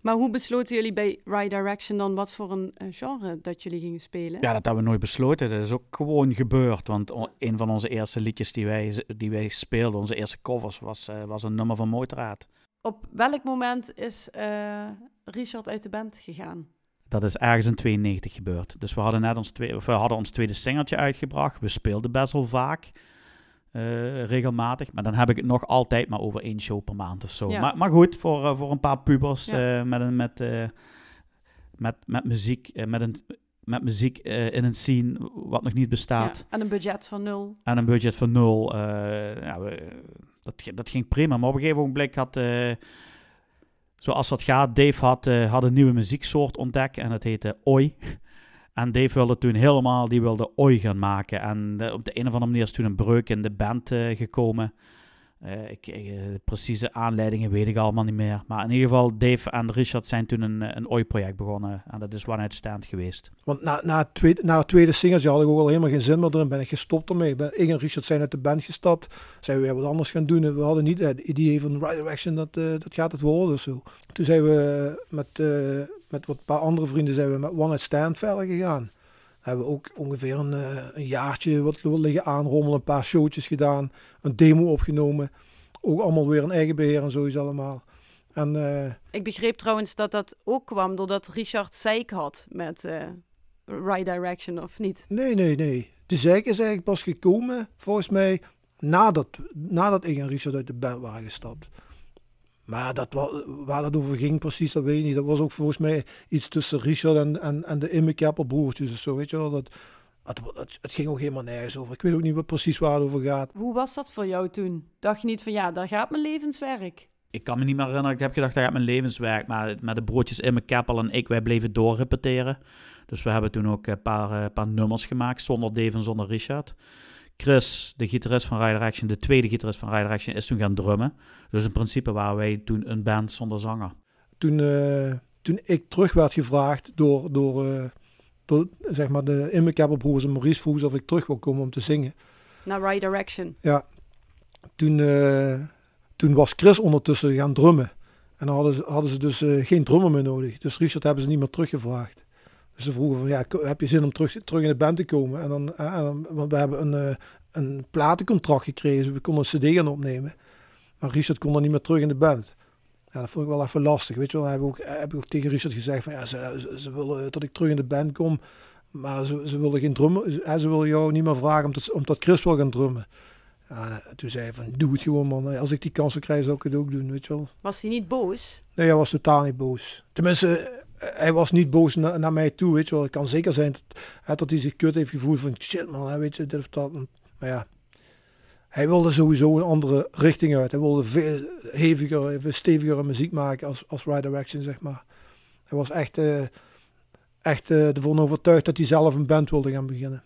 Maar hoe besloten jullie bij Right Direction dan wat voor een eh, genre dat jullie gingen spelen? Ja, dat hebben we nooit besloten. Dat is ook gewoon gebeurd. Want een van onze eerste liedjes die wij, die wij speelden, onze eerste covers, was, eh, was een nummer van Motorrad. Op welk moment is eh, Richard uit de band gegaan? Dat is ergens in 92 gebeurd. Dus we hadden net ons, tweede, of we hadden ons tweede singeltje uitgebracht. We speelden best wel vaak. eh, regelmatig. Maar dan heb ik het nog altijd maar over één show per maand of zo. Ja. Maar, maar goed, voor, eh, voor een paar pubers Ja. met, een, met, met, met muziek, met een, met muziek in een scene wat nog niet bestaat. Ja, en een budget van nul. En een budget van nul. ja, we, dat, dat ging prima. Maar op een gegeven moment had, eh, zoals dat gaat, Dave had, eh, had een nieuwe muzieksoort ontdekt en dat heette Oi. En Dave wilde toen helemaal, die wilde Oi gaan maken. En de- op de een of andere manier is toen een breuk in de band eh, gekomen. Eh, ik, eh, precieze aanleidingen weet ik allemaal niet meer. Maar in ieder geval, Dave en Richard zijn toen een, eh, een Oi-project begonnen. En dat is One Stand geweest. Want na, na, het tweede, na het tweede singeltje had ik ook al helemaal geen zin meer erin. Ben ik gestopt ermee. Ben, ik en Richard zijn uit de band gestapt. Zijn we wat anders gaan doen. En we hadden niet het idee van Right Direction, dat, eh, dat gaat het worden. Zo. Toen zijn we met, eh, met wat paar andere vrienden zijn we met One Night Stand verder gegaan. Hebben we ook ongeveer een, eh, een jaartje wat liggen aanrommelen. Een paar showtjes gedaan. Een demo opgenomen. Ook allemaal weer een eigen beheer en is allemaal. En eh, Ik begreep trouwens dat dat ook kwam doordat Richard zeik had met eh Right Direction, of niet? Nee, nee, nee. De zeik is eigenlijk pas gekomen, volgens mij, nadat, nadat ik en Richard uit de band waren gestapt. Maar dat, wa- waar dat over ging precies, dat weet ik niet. Dat was ook volgens mij iets tussen Richard en, en, en de Immekepper broertjes of zo, weet je wel. Dat, het, het, het ging ook helemaal nergens over. Ik weet ook niet wat, precies waar het over gaat. Hoe was dat voor jou toen? Dacht je niet van ja, daar gaat mijn levenswerk? Ik kan me niet meer herinneren. Ik heb gedacht, dat gaat mijn levenswerk. Maar met de broertjes in mijn keppel en ik, wij bleven doorrepeteren. Dus we hebben toen ook een paar, eh, paar nummers gemaakt, zonder Dave en zonder Richard. Chris, de gitarist van Rider Action, de tweede gitarist van Rider Action, is toen gaan drummen. Dus in principe waren wij toen een band zonder zanger. Toen, eh, toen ik terug werd gevraagd door, door, eh, door zeg maar de broers en Maurice vroeg of ik terug wil komen om te zingen. Naar Right Direction. Ja, toen, eh, toen was Chris ondertussen gaan drummen. En dan hadden ze, hadden ze dus eh, geen drummer meer nodig. Dus Richard hebben ze niet meer teruggevraagd. Dus ze vroegen van, ja, heb je zin om terug, terug in de band te komen? En dan, eh, en dan- want we hebben een, eh, een platencontract gekregen, dus we konden een cd gaan opnemen. Maar Richard kon dan niet meer terug in de band. Ja, dat vond ik wel even lastig, weet je wel. Dan heb ik ook, heb ik ook tegen Richard gezegd van, ja, ze, ze, willen dat ik terug in de band kom. Maar ze, ze willen geen drummer, ze, ze willen jou niet meer vragen omdat, omdat Chris wil gaan drummen. Ja, en toen zei hij van, doe het gewoon man. Als ik die kans zou krijgen, zou ik het ook doen, weet je wel. Was hij niet boos? Nee, hij was totaal niet boos. Tenminste, eh, hij was niet boos na- naar mij toe, weet je wel. Het kan zeker zijn dat, hij zich kut heeft gevoeld van, shit man, hè, weet je, dit of dat. Maar ja, hij wilde sowieso een andere richting uit. Hij wilde veel heviger, veel stevigere muziek maken als, als Right Direction, zeg maar. Hij was echt, eh, echt eh, ervan overtuigd dat hij zelf een band wilde gaan beginnen.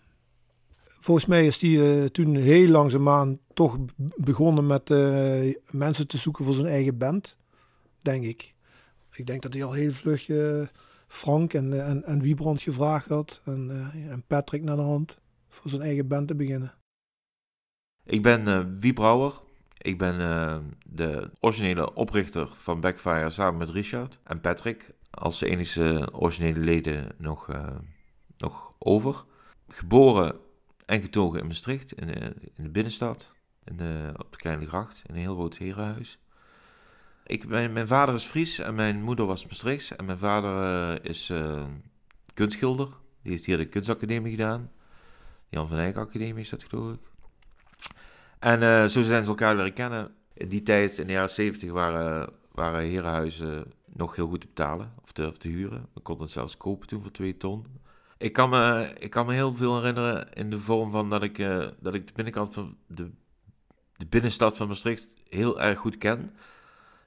Volgens mij is hij eh, toen heel langzaamaan toch begonnen met mensen te zoeken voor zijn eigen band, denk ik. Ik denk dat hij al heel vlug eh, Frank en, eh, en, en Wiebrand gevraagd had en, eh, en Patrick naar de hand voor zijn eigen band te beginnen. Ik ben eh Wie Brouwer. Ik ben de originele oprichter van Backfire samen met Richard en Patrick. Als de enige originele leden nog, nog over. Geboren en getogen in Maastricht, in, de- in de binnenstad. In op de Kleine Gracht, in een heel groot herenhuis. Ik, mijn, vader is Fries en mijn moeder was Maastrichts. En mijn vader eh, is uh, kunstschilder. Die heeft hier de kunstacademie gedaan. Jan van Eyck Academie is dat geloof ik. En uh, zo zijn ze elkaar leren kennen. In die tijd, in de jaren 70, waren, waren herenhuizen nog heel goed te betalen. Of te, huren. We konden het zelfs kopen toen voor twee ton. Ik kan, me, ik kan me heel veel herinneren in de vorm van dat ik, dat ik de binnenkant van de, de binnenstad van Maastricht heel erg goed ken.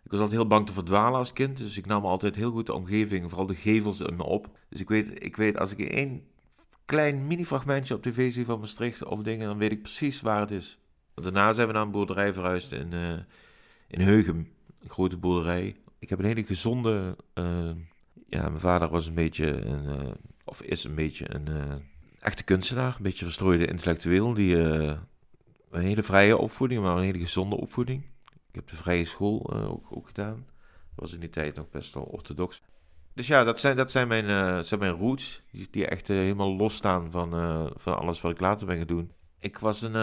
Ik was altijd heel bang te verdwalen als kind, dus ik nam altijd heel goed de omgeving, vooral de gevels in me op. Dus ik weet, ik weet als ik één klein mini-fragmentje op tv zie van Maastricht of dingen, dan weet ik precies waar het is. Daarna zijn we naar een boerderij verhuisd in, uh, in Heugem, een grote boerderij. Ik heb een hele gezonde. Uh, ja, mijn vader was een beetje een. Uh, of is een beetje een. echte kunstenaar, een beetje verstrooide intellectueel. Die een hele vrije opvoeding, maar een hele gezonde opvoeding. Ik heb de vrije school ook, ook, gedaan. Dat was in die tijd nog best wel orthodox. Dus ja, dat zijn, dat zijn, mijn, zijn mijn roots. Die, die echt helemaal losstaan van, van alles wat ik later ben gaan doen. Ik was een,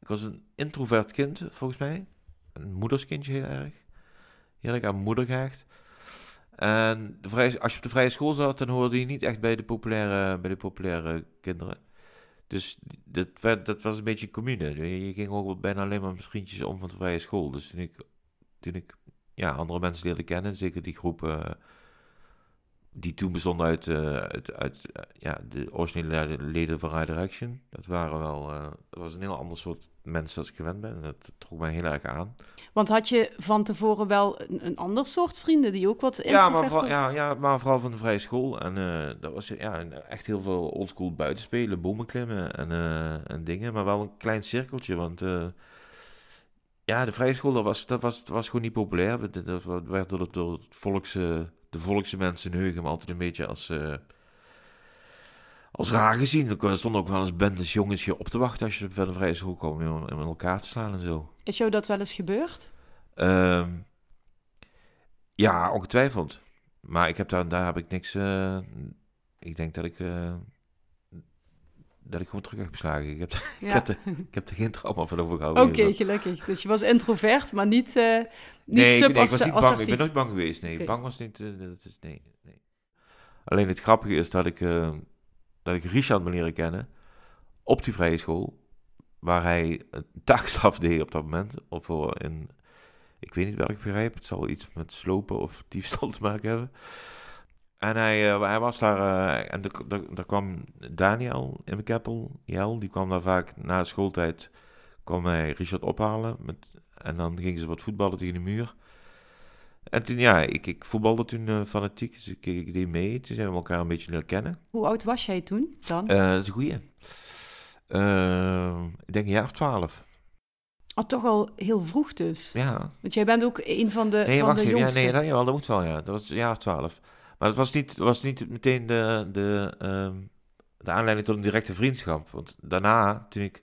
ik was een introvert kind, volgens mij. Een moederskindje heel erg heerlijk aan moeder gehecht. En de vrije, als je op de vrije school zat, dan hoorde je niet echt bij de populaire, bij de populaire kinderen. Dus dat, dat was een beetje commune. Je, ging ook bijna alleen maar met vriendjes om van de vrije school. Dus toen ik, toen ik ja, andere mensen leerde kennen, zeker die groepen die toen bestonden uit, uh, uit, uit uh, ja, de originele leden van Ride Direction. Dat waren wel, uh, dat was een heel ander soort mensen als ik gewend ben. En dat trok mij heel erg aan. Want had je van tevoren wel een, een ander soort vrienden die ook wat ja maar, vooral, ja, ja, maar vooral van de vrije school. En dat was ja, echt heel veel oldschool buitenspelen, bomen klimmen en, en dingen. Maar wel een klein cirkeltje, want... ja, de vrije school, dat was, dat was, dat was gewoon niet populair. Dat, dat werd door het, door het volkse de volkse mensen in Heugem altijd een beetje als, uh, als raar gezien. Er stonden ook wel eens bendes jongens je op te wachten als je van de vrije school kwam om in elkaar te slaan en zo. Is jou dat wel eens gebeurd? Um, ja, ongetwijfeld. Maar ik heb daar, daar heb ik niks. Uh, ik denk dat ik. Dat ik gewoon terug heb geslagen. Ik heb, ja. ik, heb er, ik heb er geen trauma van overgehouden. Oké, okay, gelukkig. Dus je was introvert, maar niet, uh, niet nee, ik, nee, ik was niet bang. Ik ben nooit bang geweest. Nee, okay. bang was niet. Uh, dat is, nee, nee. Alleen het grappige is dat ik, uh, dat ik Richard me leren kennen op die vrije school, waar hij een taakstraf deed op dat moment. Of voor een, ik weet niet welk vergrijp. Het zal iets met slopen of diefstal te maken hebben. En hij, uh, hij was daar, uh, en daar kwam Daniel in mijn keppel, Jel, die kwam daar vaak na schooltijd, kwam hij Richard ophalen. Met, en dan gingen ze wat voetballen tegen de muur. En toen, ja, ik, ik voetbalde toen uh, fanatiek, dus ik, ik deed mee. Toen zijn we elkaar een beetje leren kennen. Hoe oud was jij toen dan? dat is een goeie. ik denk een jaar of twaalf. Oh, toch al heel vroeg dus. Ja. Want jij bent ook een van de, nee, van wacht de jongsten. Ja, nee, dat, dat moet wel, ja. Dat was een jaar of twaalf. Maar het was niet, was niet meteen de, de, um, de aanleiding tot een directe vriendschap. Want daarna, toen ik,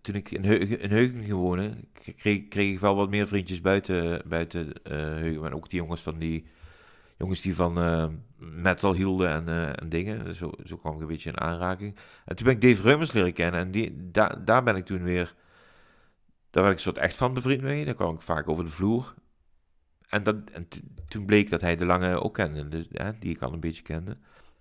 toen ik in, Heugen, in kreeg, kreeg ik wel wat meer vriendjes buiten, buiten uh, Heugen. En ook die jongens van die jongens die van uh, metal hielden en, uh, en dingen. Zo, zo kwam ik een beetje in aanraking. En toen ben ik Dave Reumers leren kennen. En die, daar daar ben ik toen weer... Daar werd ik soort echt van bevriend mee. Daar kwam ik vaak over de vloer. En, dat, en toen bleek dat hij de lange ook kende, dus, hè, die ik al een beetje kende.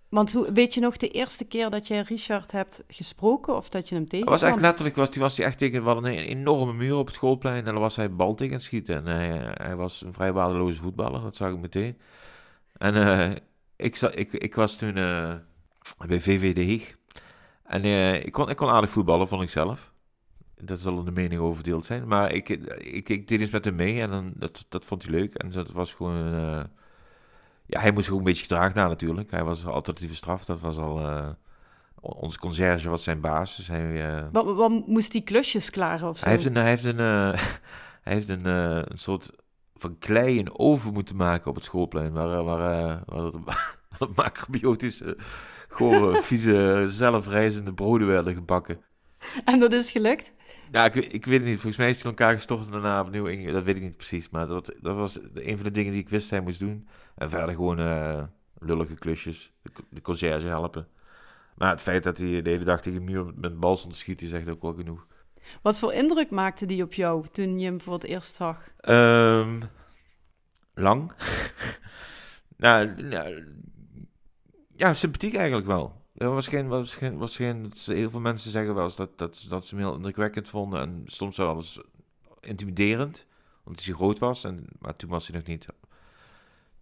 Want hoe, weet je nog de eerste keer dat jij Richard hebt gesproken of dat je hem tegen? Was echt letterlijk, was, die was hij echt tegen wel een enorme muur op het schoolplein en dan was hij bal tegen het schieten. En hij, hij was een vrij waardeloze voetballer, dat zag ik meteen. En uh, ik, ik, ik was toen uh, bij VVD. En uh, ik, kon, ik kon aardig voetballen, vond ik zelf. Dat zal de mening over verdeeld zijn. Maar ik, ik, ik deed eens met hem mee en dan, dat, dat vond hij leuk. En dat was gewoon... Uh, ja, hij moest ook een beetje gedragen naar natuurlijk. Hij was alternatieve straf. Dat was al... Uh, onze conciërge was zijn baas. Dus hij, uh, wat, wat, moest die klusjes klaren of zo? Hij heeft een, hij heeft een, hij heeft een, een soort van klei een oven moeten maken op het schoolplein. Waar, waar, waar wat macrobiotische, gore, vieze, zelfrijzende broden werden gebakken. En dat is gelukt? Ja, ik, ik weet het niet. Volgens mij is hij elkaar gestort en daarna opnieuw in. Dat weet ik niet precies. Maar dat, dat was een van de dingen die ik wist hij moest doen. En verder gewoon uh, lullige klusjes. De, de conciërge helpen. Maar het feit dat hij de hele dag tegen de muur met bal stond te schieten, zegt ook wel genoeg. Wat voor indruk maakte die op jou toen je hem voor het eerst zag? Um, lang. nou, nou, ja, sympathiek eigenlijk wel. Er was geen, heel veel mensen zeggen wel dat, dat, dat ze hem heel indrukwekkend vonden. En soms wel eens intimiderend, omdat hij zo groot was. En, maar toen was hij nog niet,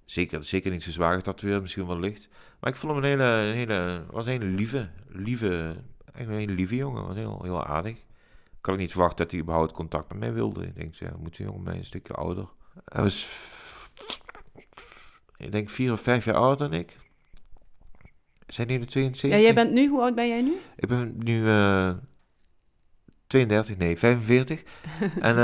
zeker, zeker niet zo zwaar getatoeëerd, misschien wel licht. Maar ik vond hem een hele, hele, was een hele lieve, lieve, een hele lieve jongen. Was heel, heel aardig. Ik had niet verwacht dat hij überhaupt contact met mij wilde. Ik denk, ja, moet een jongen mij een stukje ouder. Hij was, ik denk, vier of vijf jaar ouder dan ik. Zijn die de 72? Ja, jij bent nu, hoe oud ben jij nu? Ik ben nu uh, 32, nee, 45. en uh,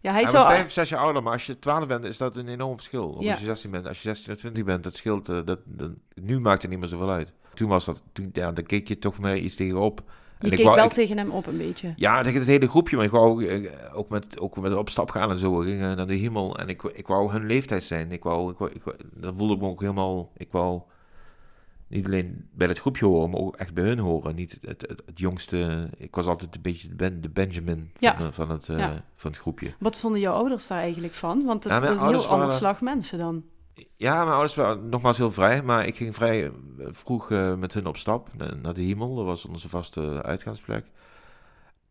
ja, hij, zou... was 5 of 6 jaar ouder, maar als je 12 bent, is dat een enorm verschil. Of Ja. als je 16 bent, als je 16 of 20 bent, dat scheelt. uh, dat, dat, nu maakt het niet meer zoveel uit. Toen was dat, toen, ja, dan keek je toch meer iets tegenop. Je En ik keek wou- wel ik- tegen hem op een beetje. Ja, tegen het hele groepje, maar ik wou ook, eh, met, ook met op stap gaan en zo. We gingen naar de hemel en ik, ik wou hun leeftijd zijn. Ik wou, ik wou, ik wou, dan voelde ik me ook helemaal, ik wou niet alleen bij het groepje horen, maar ook echt bij hun horen. Niet het, het, het jongste, ik was altijd een beetje de, ben, de Benjamin van, Ja. van, het, eh, Ja. van het groepje. Wat vonden jouw ouders daar eigenlijk van? Want het Ja, is een heel ander slag mensen dan. Ja, mijn ouders waren nogmaals heel vrij, maar ik ging vrij eh, vroeg eh, met hun op stap na- naar de hemel. Dat was onze vaste uitgaansplek.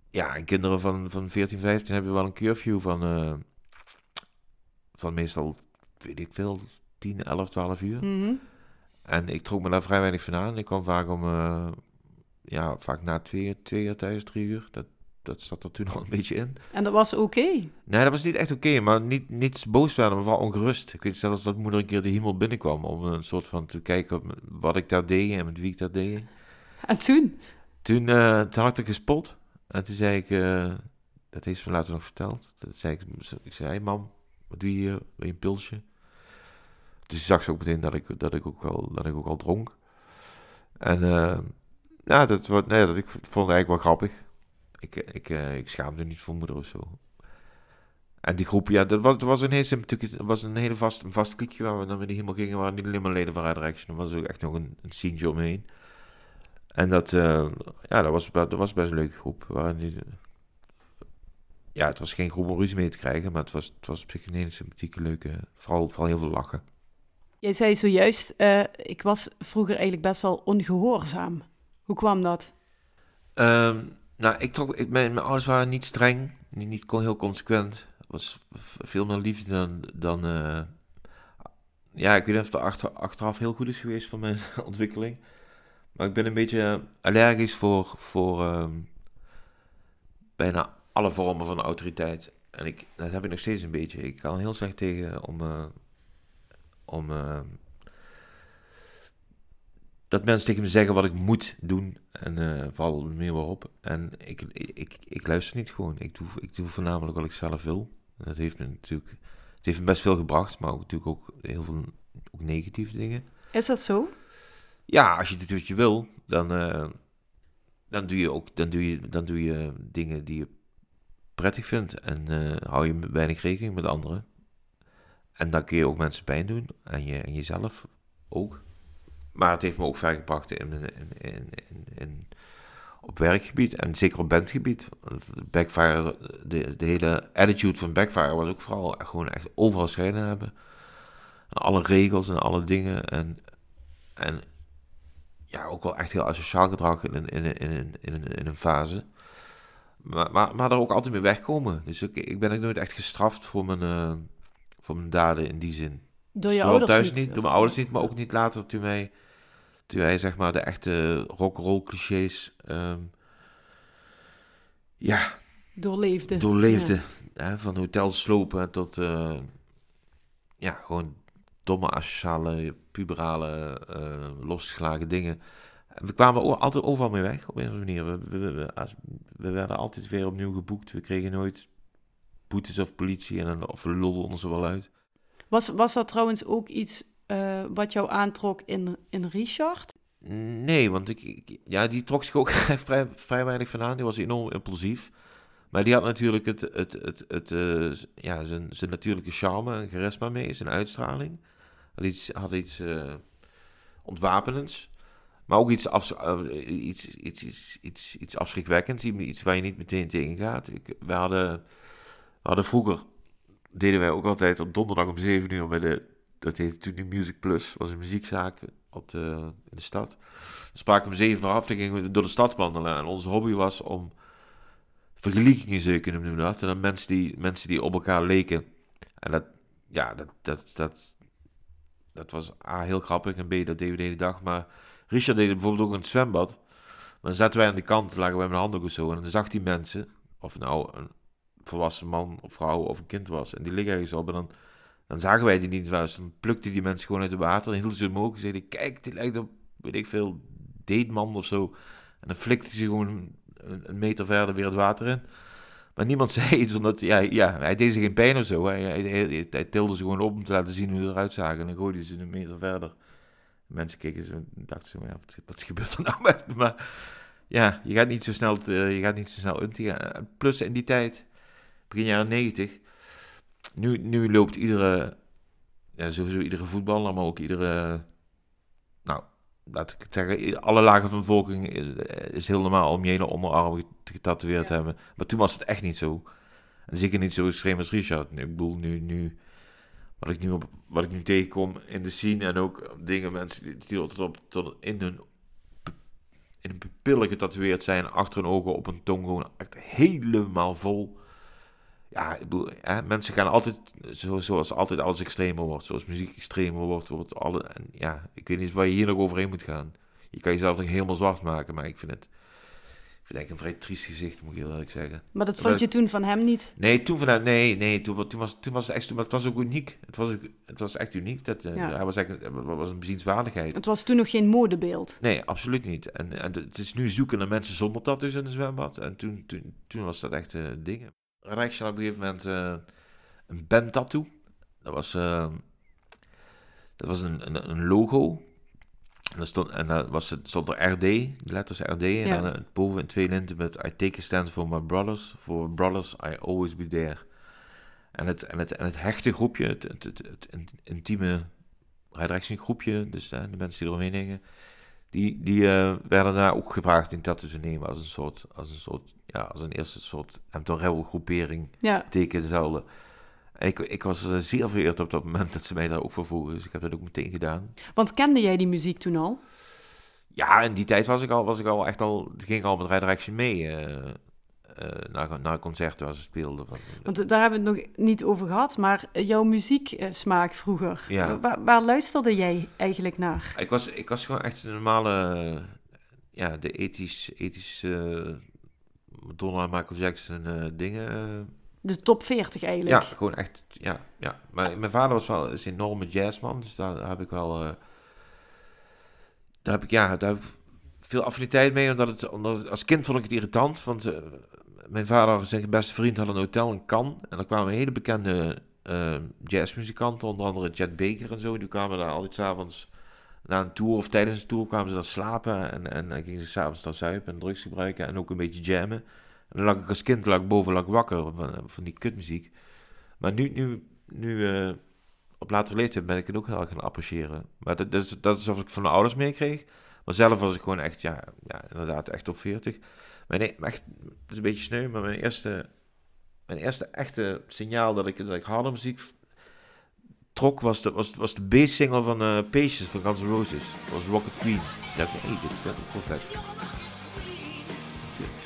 Ja, en kinderen van, van 14, 15 hebben wel een curfew van, van meestal, weet ik veel, 10, 11, 12 uur. Mhm. En ik trok me daar vrij weinig van aan. Ik kwam vaak om, eh, ja, vaak na twee, twee uur thuis, drie uur. Dat, dat zat er toen al een beetje in. En dat was oké. Nee, dat was niet echt oké, maar niet, niet boos werden, maar wel ongerust. Ik weet zelfs dat moeder een keer de hemel binnenkwam om een soort van te kijken wat ik daar deed en met wie ik dat deed. En toen? Toen, eh, toen had ik gespot en toen zei ik, eh, dat heeft ze me later nog verteld. Zei ik, ik zei, hey mam, wat doe je hier? Wil je een pilsje? Dus zag ze ook meteen dat ik, dat ik, ook, al, dat ik ook al dronk. En eh, ja, dat, wa- nee, dat ik vond het eigenlijk wel grappig. Ik, ik, eh, ik schaamde niet voor moeder of zo. En die groep, ja, dat was, dat was een dat was een hele vast, een vast kliekje waar we dan weer helemaal gingen, waren niet alleen maar leden van Red Direction, er was ook echt nog een, een sceentje omheen. En dat, eh, ja, dat was, dat was best een leuke groep. Ja, het was geen groep om ruzie mee te krijgen, maar het was, het was op zich een hele sympathieke, leuke, vooral, vooral heel veel lachen. Jij zei zojuist, eh, ik was vroeger eigenlijk best wel ongehoorzaam. Hoe kwam dat? Ehm, nou, ik trok, ik, mijn, mijn ouders waren niet streng, niet, niet heel consequent. Het was veel meer liefde dan. dan eh, ja, ik weet niet of het achter, achteraf heel goed is geweest voor mijn ontwikkeling. Maar ik ben een beetje allergisch voor, voor ehm, bijna alle vormen van autoriteit. En ik, dat heb ik nog steeds een beetje. Ik kan heel slecht tegen om. eh, om eh, dat mensen tegen me zeggen wat ik moet doen. En eh vooral manier waarop. En ik, ik, ik, luister niet gewoon. Ik doe, ik doe voornamelijk wat ik zelf wil. En dat heeft me natuurlijk het heeft me best veel gebracht, maar ook natuurlijk ook heel veel ook negatieve dingen. Is dat zo? Ja, als je doet wat je wil, dan, eh, dan doe je ook dan doe je, dan doe je dingen die je prettig vindt. En eh, hou je weinig rekening met anderen. En dan kun je ook mensen pijn doen. En, je, en jezelf ook. Maar het heeft me ook ver gebracht in, in, in, in, op werkgebied. En zeker op bandgebied. Backfire, de, de hele attitude van Backfire was ook vooral gewoon echt overal scheiden hebben. En alle regels en alle dingen. En, en ja, ook wel echt heel asociaal gedrag in, een- in, in, in, in een fase. Maar, maar, maar er ook altijd mee wegkomen. Dus ik, ik ben ook nooit echt gestraft voor mijn, eh, voor mijn daden in die zin. Door je Zowel ouders thuis niet? niet, door mijn ouders niet, maar ook niet later toen wij, toen wij zeg maar de echte rock'n'roll clichés ehm, ja, Doorleefde. doorleefde. Ja. Hè, van hotels slopen tot eh, ja, gewoon domme, asociale, puberale, eh, losgeslagen dingen. En We kwamen altijd overal mee weg, op een of andere manier. We, we, we werden altijd weer opnieuw geboekt. We kregen nooit boetes of politie en dan, of lulden ons er wel uit. Was, was dat trouwens ook iets eh, wat jou aantrok in, in Richard? Nee, want ik, ik- ja, die trok zich ook vrij, vrij weinig van aan. Die was enorm impulsief. Maar die had natuurlijk het, het, het, het, eh, ja, zijn, zijn natuurlijke charme en charisma mee, zijn uitstraling. Had iets, had iets eh, ontwapenends. Maar ook iets, afs- iets, iets, iets, iets, iets afschrikwekkends. Iets waar je niet meteen tegen gaat. Ik, we, hadden, hadden vroeger deden wij ook altijd op donderdag om 7 uur bij de, dat heette toen de Music Plus, was een muziekzaak op de, in de stad. We spraken om 7 uur af, dan gingen we door de stad wandelen. En onze hobby was om vergelijkingen zou je kunnen noemen dat. En dan mensen die, mensen die op elkaar leken. En dat, ja, dat, dat, dat, dat was A, heel grappig en B, dat deden we de hele dag. Maar Richard deed bijvoorbeeld ook het zwembad. Maar dan zaten wij aan de kant, lagen wij met de handen ook zo. En dan zag die mensen, of nou een volwassen man of vrouw of een kind was. En die liggen ergens op en dan, dan zagen wij die niet. Dus dan plukte die mensen gewoon uit het water en hielden ze omhoog en zeiden, kijk, die lijkt op, weet ik veel, Deetman of zo. En dan flikte ze gewoon een, meter verder weer het water in. Maar niemand zei iets, omdat ja, ja, hij deed ze geen pijn of zo. Hij, hij, tilde ze gewoon op om te laten zien hoe ze eruit zagen. En dan gooide ze een meter verder. Mensen keken zo en dachten zo, ja, wat, wat gebeurt er nou met me? Maar ja, je gaat niet zo snel, te, je gaat niet zo snel in te gaan. Plus in die tijd, begin jaren 90, nu, nu loopt iedere, ja, sowieso iedere voetballer, maar ook iedere, nou, laat ik het zeggen, alle lagen van de bevolking is heel normaal om je hele onderarm getatoeëerd te hebben. Maar toen was het echt niet zo. En zeker niet zo extreem als Richard. Ik bedoel, nu, nu wat ik nu, op, wat ik nu tegenkom in de scene en ook dingen, mensen die, die tot, op, tot in hun in hun pupillen getatoeëerd zijn, achter hun ogen op een tong gewoon echt helemaal vol. Ja, ik bedoel, hè, mensen gaan altijd, zo, zoals altijd alles extremer wordt, zoals muziek extremer wordt, wordt alle, en ja, ik weet niet waar je hier nog overheen moet gaan. Je kan jezelf nog helemaal zwart maken, maar ik vind het, vind ik een vrij triest gezicht, moet ik heel eerlijk zeggen. Maar dat vond je toen van hem niet? Nee, toen van hem, nee, nee, toen, toen, was, toen was het echt, maar het was ook uniek. Het was, ook, het was echt uniek. Dat, uh, Hij was echt, het was een bezienswaardigheid. Het was toen nog geen modebeeld. Nee, absoluut niet. En, en het is nu zoeken naar mensen zonder tattoos in een zwembad. En toen, toen, toen was dat echt uh, dingen. Rijksje op een gegeven moment uh, een band tattoo. Dat was, dat was een, een, een logo en dan stond, en dan was het, stond er RD, de letters RD. En dan uh, boven in twee linten met I take a stand for my brothers. For brothers, I always be there. En het, en het, en het hechte groepje, het, het, het, het intieme groepje, dus uh, de mensen die eromheen hingen, die, die uh, werden daar ook gevraagd in dat te nemen als een soort, als een soort, ja, als een eerste soort groepering ja. teken dezelfde. Ik, ik was zeer vereerd op dat moment dat ze mij daar ook voor vroegen. Dus ik heb dat ook meteen gedaan. Want kende jij die muziek toen al? Ja, in die tijd was ik al, was ik al echt al, ging ik al met Red mee. Uh, naar, naar concerten waar ze speelden. Want daar hebben we het nog niet over gehad, maar jouw muzieksmaak vroeger, ja. waar, waar, luisterde jij eigenlijk naar? Ik was, ik was gewoon echt een normale, ja, de ethisch, ethisch Madonna, Michael Jackson dingen de top 40 eigenlijk. Ja, gewoon echt, ja. ja. Maar mijn vader was wel een enorme jazzman, dus daar, heb ik wel... Uh, daar heb ik, ja, daar heb ik veel affiniteit mee, omdat het, omdat als kind vond ik het irritant, want uh, mijn vader, zijn beste vriend, had een hotel in Cannes, en daar kwamen hele bekende uh, jazzmuzikanten, onder andere Chet Baker en zo, die kwamen daar altijd s'avonds na een tour of tijdens een tour kwamen ze daar slapen en, en gingen ze s'avonds daar zuipen en drugs gebruiken en ook een beetje jammen. En dan lag ik als kind boven lag wakker van, van die kutmuziek. Maar nu, nu, nu uh, op latere leeftijd ben ik het ook heel erg gaan appreciëren. Maar dat, dat, is, dat is of ik van de ouders meekreeg. Maar zelf was ik gewoon echt, ja, ja inderdaad, echt op 40. Nee, echt, het is een beetje sneu, maar mijn eerste, mijn eerste echte signaal dat ik, dat ik harde muziek trok was de, was, was de bass-single van uh, van Guns N' Roses. Dat was Rocket Queen. Ik dacht, hé, hey, dit vind ik wel vet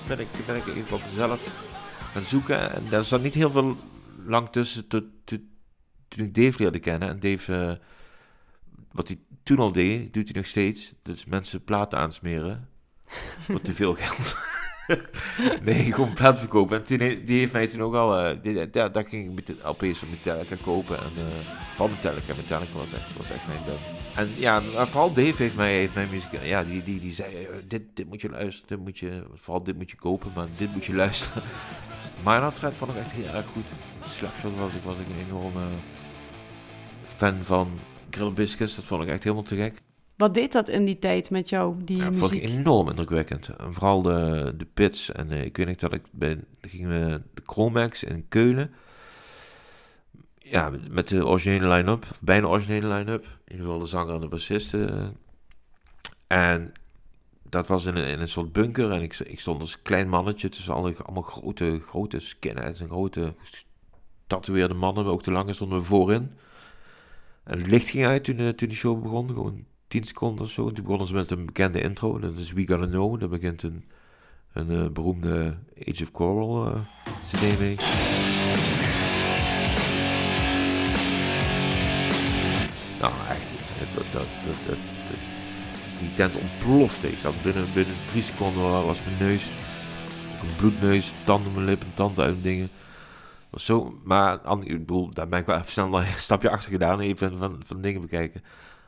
ben ik, ben ik even op mezelf gaan zoeken. En daar zat niet heel veel lang tussen toen ik Dave leerde kennen. En Dave, uh, wat hij toen al deed, doet hij nog steeds. Dus mensen platen aansmeren. voor te veel geld. nee, gewoon verkopen. En die, die heeft mij toen ook al... Uh, daar, daar ging ik met de LP's van Metallica kopen. En uh, van Metallica. Metallica was echt, was echt mijn band. En ja, vooral Dave heeft mij, heeft mijn muziek... Ja, die, die, die zei, dit, dit moet je luisteren. Dit moet je, vooral dit moet je kopen, maar dit moet je luisteren. Dat Thread vond ik echt heel erg goed. Slapshot was ik, was ik een enorme fan van. Grill Biscuits, dat vond ik echt helemaal te gek. Wat deed dat in die tijd met jou, die ja, muziek? vond ik enorm indrukwekkend. En vooral de, de pits. En uh, ik weet niet dat ik ben, gingen we de Chromax in Keulen. Ja, met de originele line-up, of bijna originele line-up. In ieder geval de zanger en de bassisten. En dat was in een, in een soort bunker. En ik, ik stond als klein mannetje tussen alle, allemaal grote, grote skinheads en grote getatoeëerde mannen, ook de lange stonden we voorin. En het licht ging uit toen, uh, toen de show begon, gewoon 10 seconden of zo. En toen begonnen ze met een bekende intro, dat is We Gotta Know. Daar begint een, een uh, beroemde Age of Coral uh, cd mee. Nou, echt, dat, dat, die tent ontplofte. Ik had binnen, binnen drie seconden was mijn neus, een bloedneus, tanden mijn lippen, tanden uit dingen. Was zo, maar ik bedoel, daar ben ik wel even snel een stapje achter gedaan, even van, van dingen bekijken.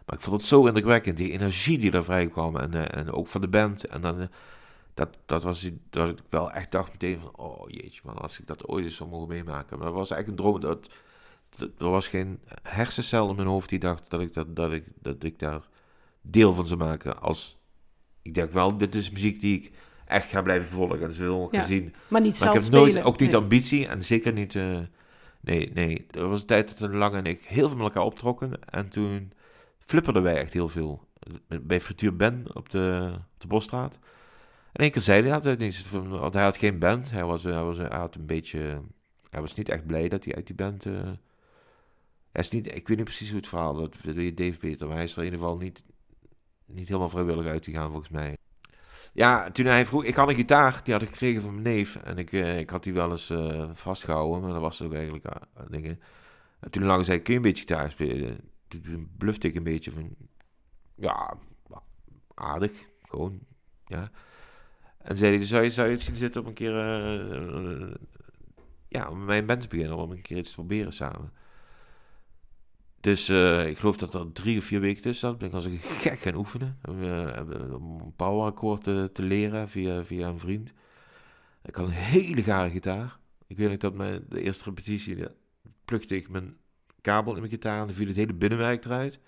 Maar ik vond het zo indrukwekkend, die energie die er vrij kwam en, uh, en ook van de band. En dan, uh, dat, dat was dat ik wel echt dacht meteen van, oh jeetje man, als ik dat ooit eens zou mogen meemaken. Maar dat was echt een droom, dat, dat, er was geen hersencel in mijn hoofd die dacht dat ik, dat, dat ik, dat ik daar deel van zou maken. Als, ik denk wel, dit is muziek die ik echt ga blijven volgen. Dat is wel ja, gezien. Maar niet maar zelf ik heb nooit, spelen. ook niet Nee. ambitie en zeker niet... uh, nee, nee. Er was een tijd dat een lang en ik heel veel met elkaar optrokken. En toen flipperden wij echt heel veel. Bij Frituur Ben op de, op de Bosstraat. En één keer zei hij, had niet, want hij had geen band. Hij, was, hij, was, hij had een beetje... Hij was niet echt blij dat hij uit die band... Uh, hij is niet, ik weet niet precies hoe het verhaal, dat weet Dave beter, maar hij is er in ieder geval niet, niet helemaal vrijwillig uit te gaan volgens mij. Ja, toen hij vroeg, ik had een gitaar, die had ik gekregen van mijn neef. En ik, uh, ik had die wel eens uh, vastgehouden, maar dat was ook eigenlijk uh, dingen. En toen lang zei kun je een beetje gitaar spelen? Toen blufte ik een beetje van, ja, aardig, gewoon, ja. En zei hij, zou je, zou je het zien zitten om een keer, ja, om mijn band te beginnen, om een keer iets te proberen samen. Dus uh, ik geloof dat er drie of vier weken tussen zat. Ik als gek gaan oefenen. Uh, om een powerakkoord te, te, leren via, via een vriend. Ik had een hele gare gitaar. Ik weet nog dat mijn de eerste repetitie plukte ik mijn kabel in mijn gitaar en dan viel het hele binnenwerk eruit.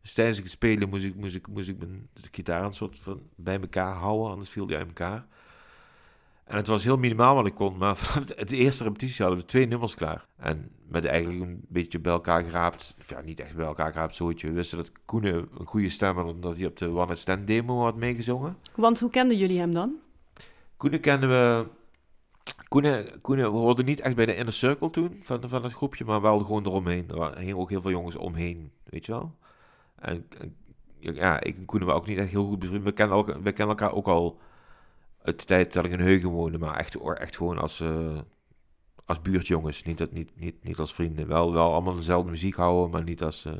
Dus tijdens het spelen moest ik, moest ik, moest ik mijn gitaar een soort van bij elkaar houden, anders viel die uit elkaar. En het was heel minimaal wat ik kon, maar vanaf de eerste repetitie hadden we twee nummers klaar. En met eigenlijk een beetje bij elkaar geraapt, of ja, niet echt bij elkaar geraapt zootje. We wisten dat Koenen een goede stem had, omdat hij op de One Night Stand demo had meegezongen. Want hoe kenden jullie hem dan? Koenen kenden we... Koenen, we hoorden niet echt bij de Inner Circle toen, van, van het groepje, maar wel gewoon eromheen. Er hingen ook heel veel jongens omheen, weet je wel. En, ja, ik en Koenen waren ook niet echt heel goed bevriend. We kennen elkaar, ook al uit de tijd dat ik in Heugen woonde, maar echt, echt gewoon als, uh, als buurtjongens, niet, dat, niet, niet, niet als vrienden. Wel, wel allemaal dezelfde muziek houden, maar niet als... Uh...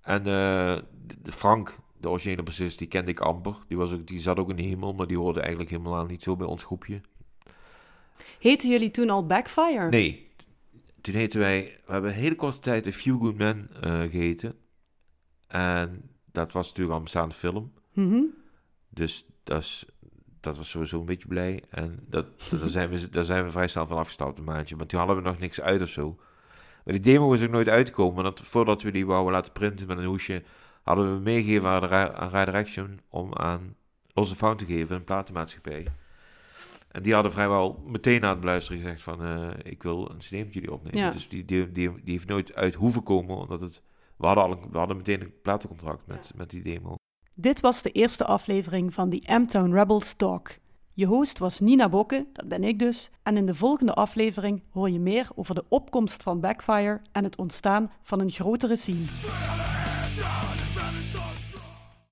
En uh, de Frank, de originele bassist, die kende ik amper. Die, was ook, die zat ook in de hemel, maar die hoorde eigenlijk helemaal niet zo bij ons groepje. Heten jullie toen al Backfire? Nee. Toen heten wij... We hebben een hele korte tijd A Few Good Men geheten. En dat was natuurlijk al een bestaande film. Mm -hmm. Dus dat, is, dat was sowieso een beetje blij. En dat, daar, zijn we, daar zijn we vrij snel van afgestapt een maandje. Want toen hadden we nog niks uit of zo. Maar die demo is ook nooit uitgekomen. Want dat, voordat we die wouden laten printen met een hoesje... hadden we meegegeven aan, aan Action... om aan Losse Found te geven, een platenmaatschappij. En die hadden vrijwel meteen na het beluisteren gezegd van... Uh, ik wil een cd met jullie opnemen. Ja. Dus die, die, die, die heeft nooit uit hoeven komen. Omdat het... We hadden, al, we hadden meteen een platencontract met, met die demo. Dit was de eerste aflevering van die M-Town Rebels Talk. Je host was Nina Bokke, dat ben ik dus, en in de volgende aflevering hoor je meer over de opkomst van Backfire en het ontstaan van een grotere scene.